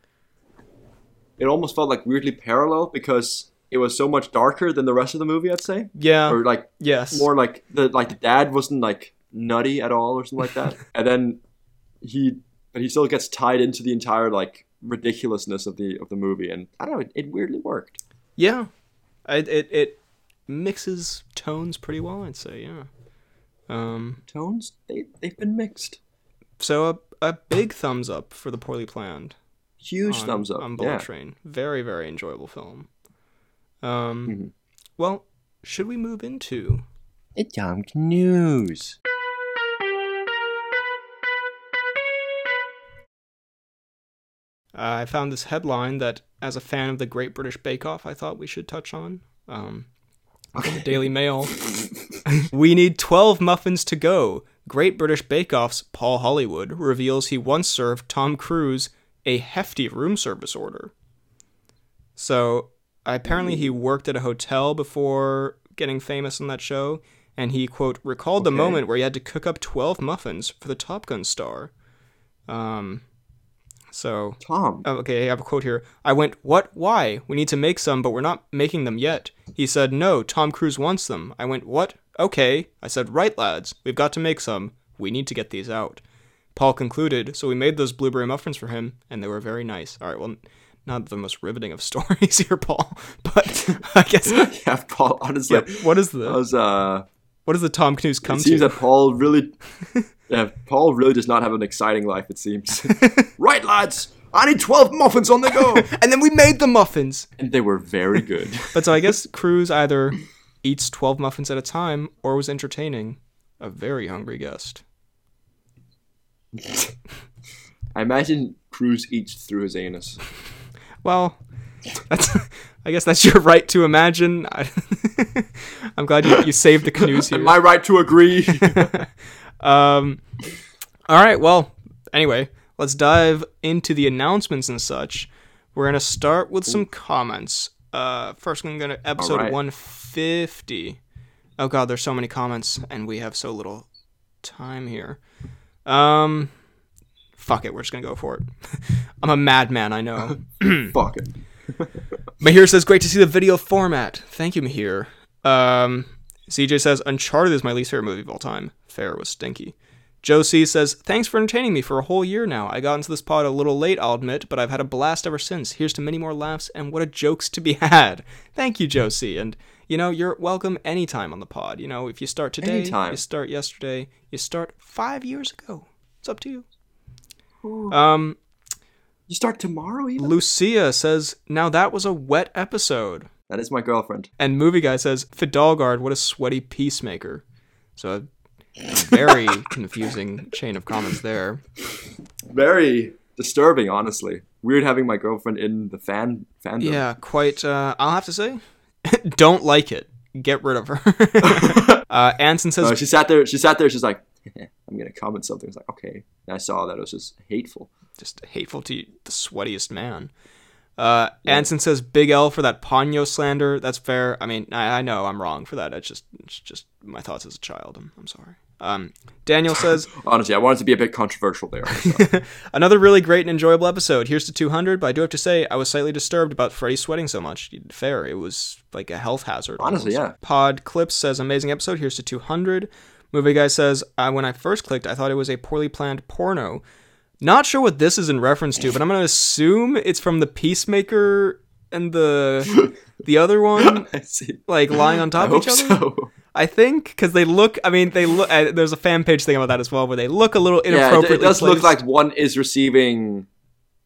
It almost felt like weirdly parallel because it was so much darker than the rest of the movie. I'd say, Yeah. or like yes. more like the like the dad wasn't like nutty at all or something like that, and then he but he still gets tied into the entire like ridiculousness of the of the movie, and I don't know, it, it weirdly worked. Yeah. It, it it mixes tones pretty well, I'd say, yeah. Um Tones they they've been mixed. so a a big thumbs up for the poorly planned. Huge on, thumbs up. on Bullet yeah. Train. Very very enjoyable film. Um Mhm. well, should we move into It's Yum News. Uh, I found this headline that, as a fan of the Great British Bake Off, I thought we should touch on. Um, from the Daily Mail. we need 12 muffins to go. Great British Bake Off's Paul Hollywood reveals he once served Tom Cruise a hefty room service order. So, apparently, he worked at a hotel before getting famous on that show, and he, quote, recalled the moment where he had to cook up 12 muffins for the Top Gun star. Um, so, Tom. Oh, okay, I have a quote here. I went, What? Why? We need to make some, but we're not making them yet. He said, No, Tom Cruise wants them. I went, What? Okay. I said, Right, lads. We've got to make some. We need to get these out. Paul concluded, so we made those blueberry muffins for him, and they were very nice. All right, well, not the most riveting of stories here, Paul, but I guess. yeah, Paul. Honestly, Yeah, what is the was uh. what does the Tom Cruise come it seems to? that Paul really, yeah, Paul really does not have an exciting life. It seems. right, lads. I need twelve muffins on the go, and then we made the muffins. and they were very good. But so I guess Cruise either eats 12 muffins at a time or was entertaining a very hungry guest. I imagine Cruise eats through his anus. Well, that's I guess that's your right to imagine. I, I'm glad you, you saved the canoes here. Am I right to agree? Um, all right. Well, anyway, let's dive into the announcements and such. We're gonna start with some comments. Uh, first, I'm gonna episode right. 150. Oh God, there's so many comments, and we have so little time here. Um, fuck it, we're just gonna go for it. I'm a madman, I know. Fuck it. Mahir says, "Great to see the video format." Thank you, Mahir. Um, CJ says, "Uncharted is my least favorite movie of all time." Fair was stinky. Joe C says, "Thanks for entertaining me for a whole year now. I got into this pod a little late, I'll admit, but I've had a blast ever since. Here's to many more laughs and what a jokes to be had." Thank you, Joe C. And you know, you're welcome anytime on the pod. You know, if you start today, Anytime. you start yesterday, you start five years ago. It's up to you. Um, You start tomorrow, even. Lucia says, "Now that was a wet episode." That is my girlfriend. And movie guy says, Fidalgard, what a sweaty peacemaker. So a very confusing chain of comments there. Very disturbing, honestly. Weird having my girlfriend in the fan fandom. Yeah, quite. Uh, I'll have to say, don't like it. Get rid of her. uh, Anson says, she sat there. She sat there. She's like, "I'm gonna comment something." It's like, okay. And I saw that it was just hateful. just hateful to you, the sweatiest man. Uh, Anson says, Big L for that Ponyo slander. That's fair. I mean, I, I know I'm wrong for that. It's just, it's just my thoughts as a child. I'm, I'm sorry. Um, Daniel says, Honestly, I wanted to be a bit controversial there. Another really great and enjoyable episode. Here's to 200, but I do have to say, I was slightly disturbed about Freddy sweating so much. Fair, it was like a health hazard. Honestly, almost. yeah. Pod Clips says, amazing episode. Here's to 200. Movie Guy says, uh, when I first clicked, I thought it was a poorly planned porno. Not sure what this is in reference to, but I'm going to assume it's from the Peacemaker and the the other one, I see. like lying on I top of hope each other. so. I think because they look. I mean, they look. Uh, there's a fan page thing about that as well, where they look a little inappropriate. Yeah, it, it does look like one is receiving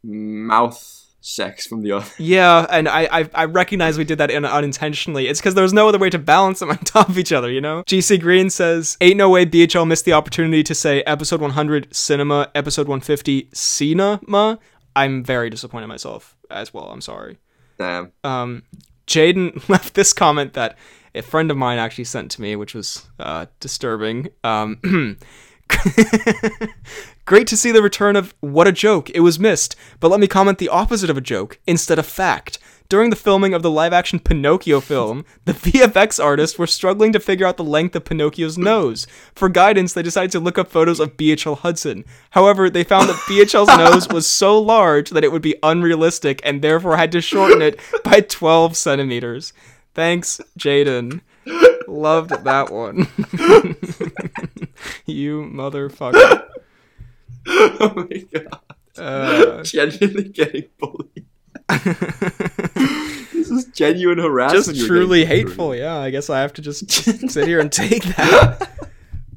mouth sex from the other. Yeah, and I, I I recognize we did that in, unintentionally. It's because there was no other way to balance them on top of each other, you know? GC Green says, Ain't no way BHL missed the opportunity to say episode 100 cinema, episode 150 cinema. I'm very disappointed in myself as well. I'm sorry. Damn. Um, Jaden left this comment that a friend of mine actually sent to me, which was uh, disturbing. Um, Great to see the return of What a Joke. It was missed, but let me comment the opposite of a joke instead of fact. During the filming of the live action Pinocchio film, the VFX artists were struggling to figure out the length of Pinocchio's nose. For guidance, they decided to look up photos of BHL Hudson. However, they found that BHL's nose was so large that it would be unrealistic and therefore had to shorten it by 12 centimeters. Thanks, Jaden. Loved that one. you motherfucker. oh my god. Uh, Genuinely getting bullied. this is genuine harassment. just truly through. hateful. Yeah, I guess I have to just sit here and take that.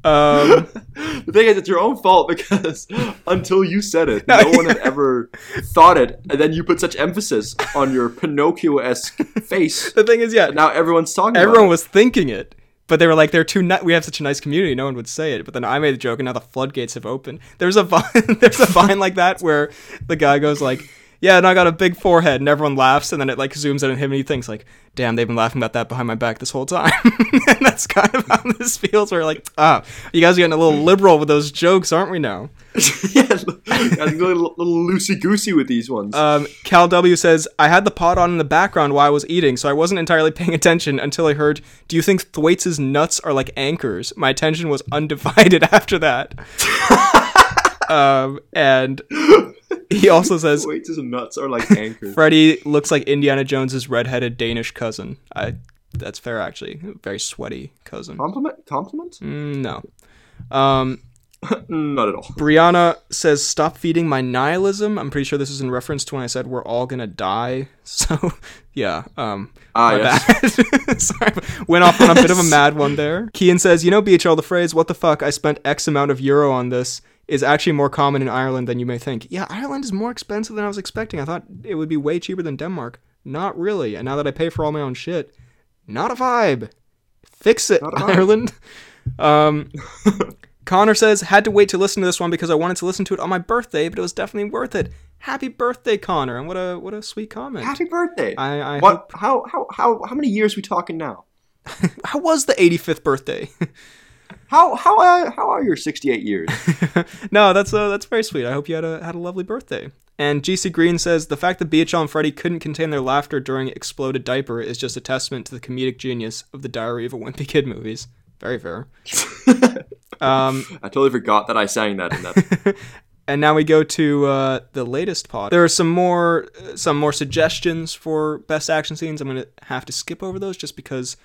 Um, the thing is, it's your own fault because until you said it, No, no, one had ever thought it, and then you put such emphasis on your Pinocchio-esque face. the thing is, yeah, Now everyone's talking. everyone was thinking it, but they were like, "They're too nut. We have such a nice community. No one would say it." But then I made the joke, and now the floodgates have opened. There's a vine, there's a vine like that where the guy goes like. Yeah, and I got a big forehead, and everyone laughs, and then it like zooms in on him, and he thinks like, "Damn, they've been laughing about that behind my back this whole time." and that's kind of how this feels. Where like, ah, you guys are getting a little liberal with those jokes, aren't we now? yeah, a little, little loosey goosey with these ones. Um, Cal W says, I had the pod on in the background while I was eating, so I wasn't entirely paying attention until I heard, Do you think Thwaites' nuts are like anchors? My attention was undivided after that. Um, and he also says, Wait, his nuts are like anchors. Freddy looks like Indiana Jones's redheaded Danish cousin. I, that's fair, actually. Very sweaty cousin. Compliment? Compliment? Mm, no. Um, Not at all. Brianna says, "Stop feeding my nihilism." I'm pretty sure this is in reference to when I said we're all gonna die. So, yeah. Um, Ah, my yes. bad. Sorry, went off on a bit of a mad one there. Kean says, "You know, BHL, the phrase "What the fuck? I spent X amount of euro on this." Is actually more common in Ireland than you may think. Yeah, Ireland is more expensive than I was expecting. I thought it would be way cheaper than Denmark. Not really. And now that I pay for all my own shit, not a vibe. Fix it, Not a vibe. Ireland. Um, Connor says, had to wait to listen to this one because I wanted to listen to it on my birthday, but it was definitely worth it. Happy birthday, Connor! And what a what a sweet comment. Happy birthday. I, I what? How? How? How? How many years we talking now? hope- how was the 85th birthday? How? How? Uh, how are your sixty-eight years? no, that's uh, that's very sweet. I hope you had a had a lovely birthday. And GC Green says the fact that BHL and Freddy couldn't contain their laughter during Exploded Diaper is just a testament to the comedic genius of the Diary of a Wimpy Kid movies. Very fair. Um, I totally forgot that I sang that in that. and now we go to uh, the latest pod. There are some more uh, some more suggestions for best action scenes. I'm gonna have to skip over those just because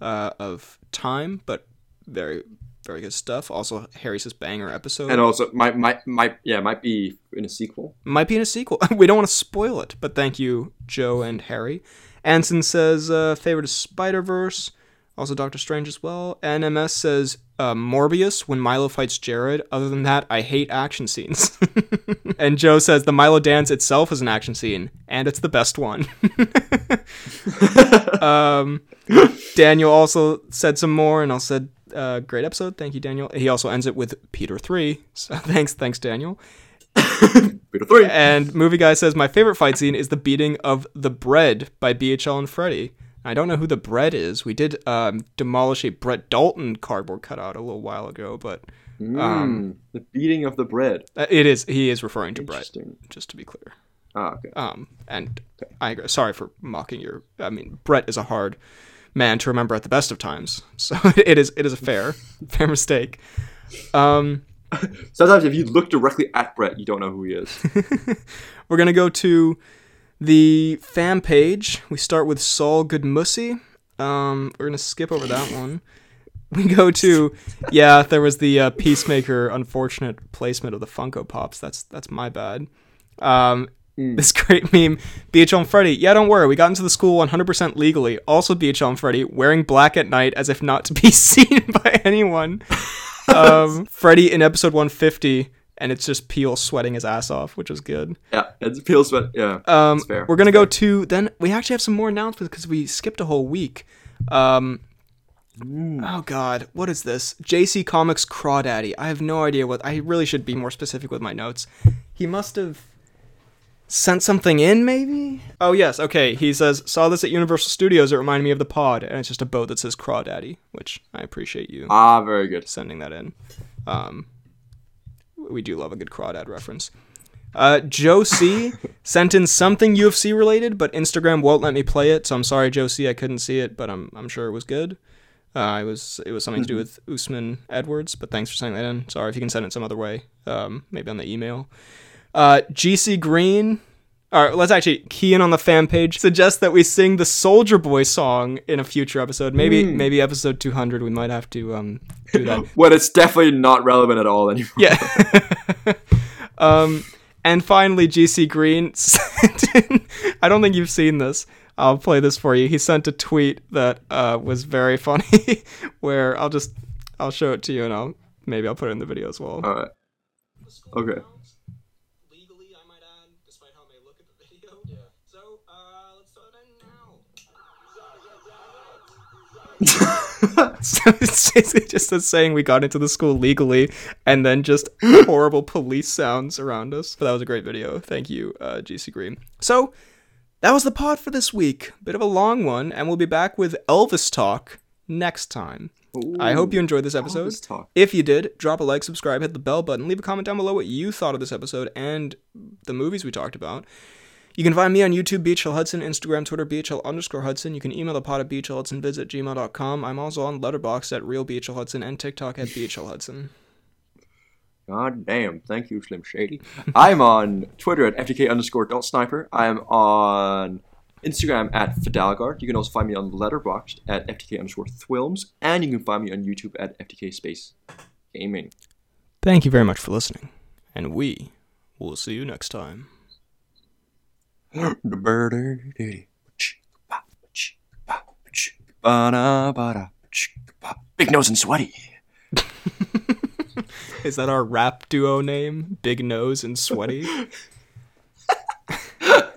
uh, of time, but very very good stuff. Also, Harry says banger episode. and also, might, might, might, yeah, might be in a sequel. Might be in a sequel. we don't want to spoil it, but thank you, Joe and Harry. Anson says uh, favorite is Spider Verse. Also, Doctor Strange as well. NMS says uh, Morbius when Milo fights Jared. Other than that, I hate action scenes. and Joe says the Milo dance itself is an action scene, and it's the best one. um, Daniel also said some more, and I'll said, uh, "Great episode, thank you, Daniel." He also ends it with Peter three. So thanks, thanks, Daniel. Peter three. And movie guy says my favorite fight scene is the beating of the bread by BHL and Freddy. I don't know who the bread is. We did um, demolish a Brett Dalton cardboard cutout a little while ago, but Mm, the beating of the bread. uh, it is he is referring to Brett. Just to be clear. Ah, okay. Um, and I agree. Sorry for mocking your. I mean, Brett is a hard man to remember at the best of times, so it is it is a fair fair mistake. Um, Sometimes if you look directly at Brett, you don't know who he is. We're gonna go to the fan page. We start with Saul Goodmussy. Um, we're gonna skip over that one. We go to yeah, there was the uh, Peacemaker unfortunate placement of the Funko Pops. That's that's my bad. Um, This great meme, BHL and Freddy. Yeah, don't worry, we got into the school 100% legally. Also, BHL and Freddy wearing black at night as if not to be seen by anyone. Um, Freddy in episode 150, and it's just Peel sweating his ass off, which was good. Yeah, it's feels but yeah. Um, fair. we're gonna go to then. We actually have some more announcements because we skipped a whole week. Um, Oh God, what is this? JC Comics Crawdaddy. I have no idea what. I really should be more specific with my notes. He must have sent something in, maybe. Oh yes, okay. He says saw this at Universal Studios. It reminded me of the pod, and it's just a boat that says Crawdaddy, which I appreciate you Ah, very good. sending that in. Um, we do love a good crawdad reference. Uh, Joe C sent in something UFC related, but Instagram won't let me play it. So I'm sorry, Joe C. I couldn't see it, but I'm I'm sure it was good. Uh, it was it was something to do with Usman Edwards, but thanks for sending that in. Sorry if you can send it some other way, um, maybe on the email. Uh, GC Green. All right, let's actually key in on the fan page. Suggest that we sing the Soldier Boy song in a future episode. Maybe maybe episode 200. We might have to um do that. Well, it's definitely not relevant at all anymore. Yeah. um, and finally, GC Green I don't think you've seen this. I'll play this for you. He sent a tweet that uh, was very funny, where I'll just I'll show it to you, and I'll maybe I'll put it in the video as well. All right. Okay. so it's just us saying we got into the school legally, and then just horrible police sounds around us. But that was a great video. Thank you, uh, GC Green. So that was the pod for this week. Bit of a long one, and we'll be back with Elvis talk next time. I hope you enjoyed this episode. If you did, drop a like, subscribe, hit the bell button, leave a comment down below what you thought of this episode and the movies we talked about. You can find me on YouTube, BHL Hudson, Instagram, Twitter, BHL underscore Hudson. You can email the pod at BHLHudsonvids at gmail.com. I'm also on Letterboxd at Real BHL Hudson and TikTok at BHL Hudson. God damn. Thank you, Slim Shady. I'm on Twitter at FDK underscore don't sniper. I'm on Instagram at Fidalgard. You can also find me on Letterboxd at FDK underscore Thwilms. And you can find me on YouTube at FDK Space Gaming. Thank you very much for listening, and we will see you next time. Big nose and sweaty. Is that our rap duo name? Big Nose and Sweaty?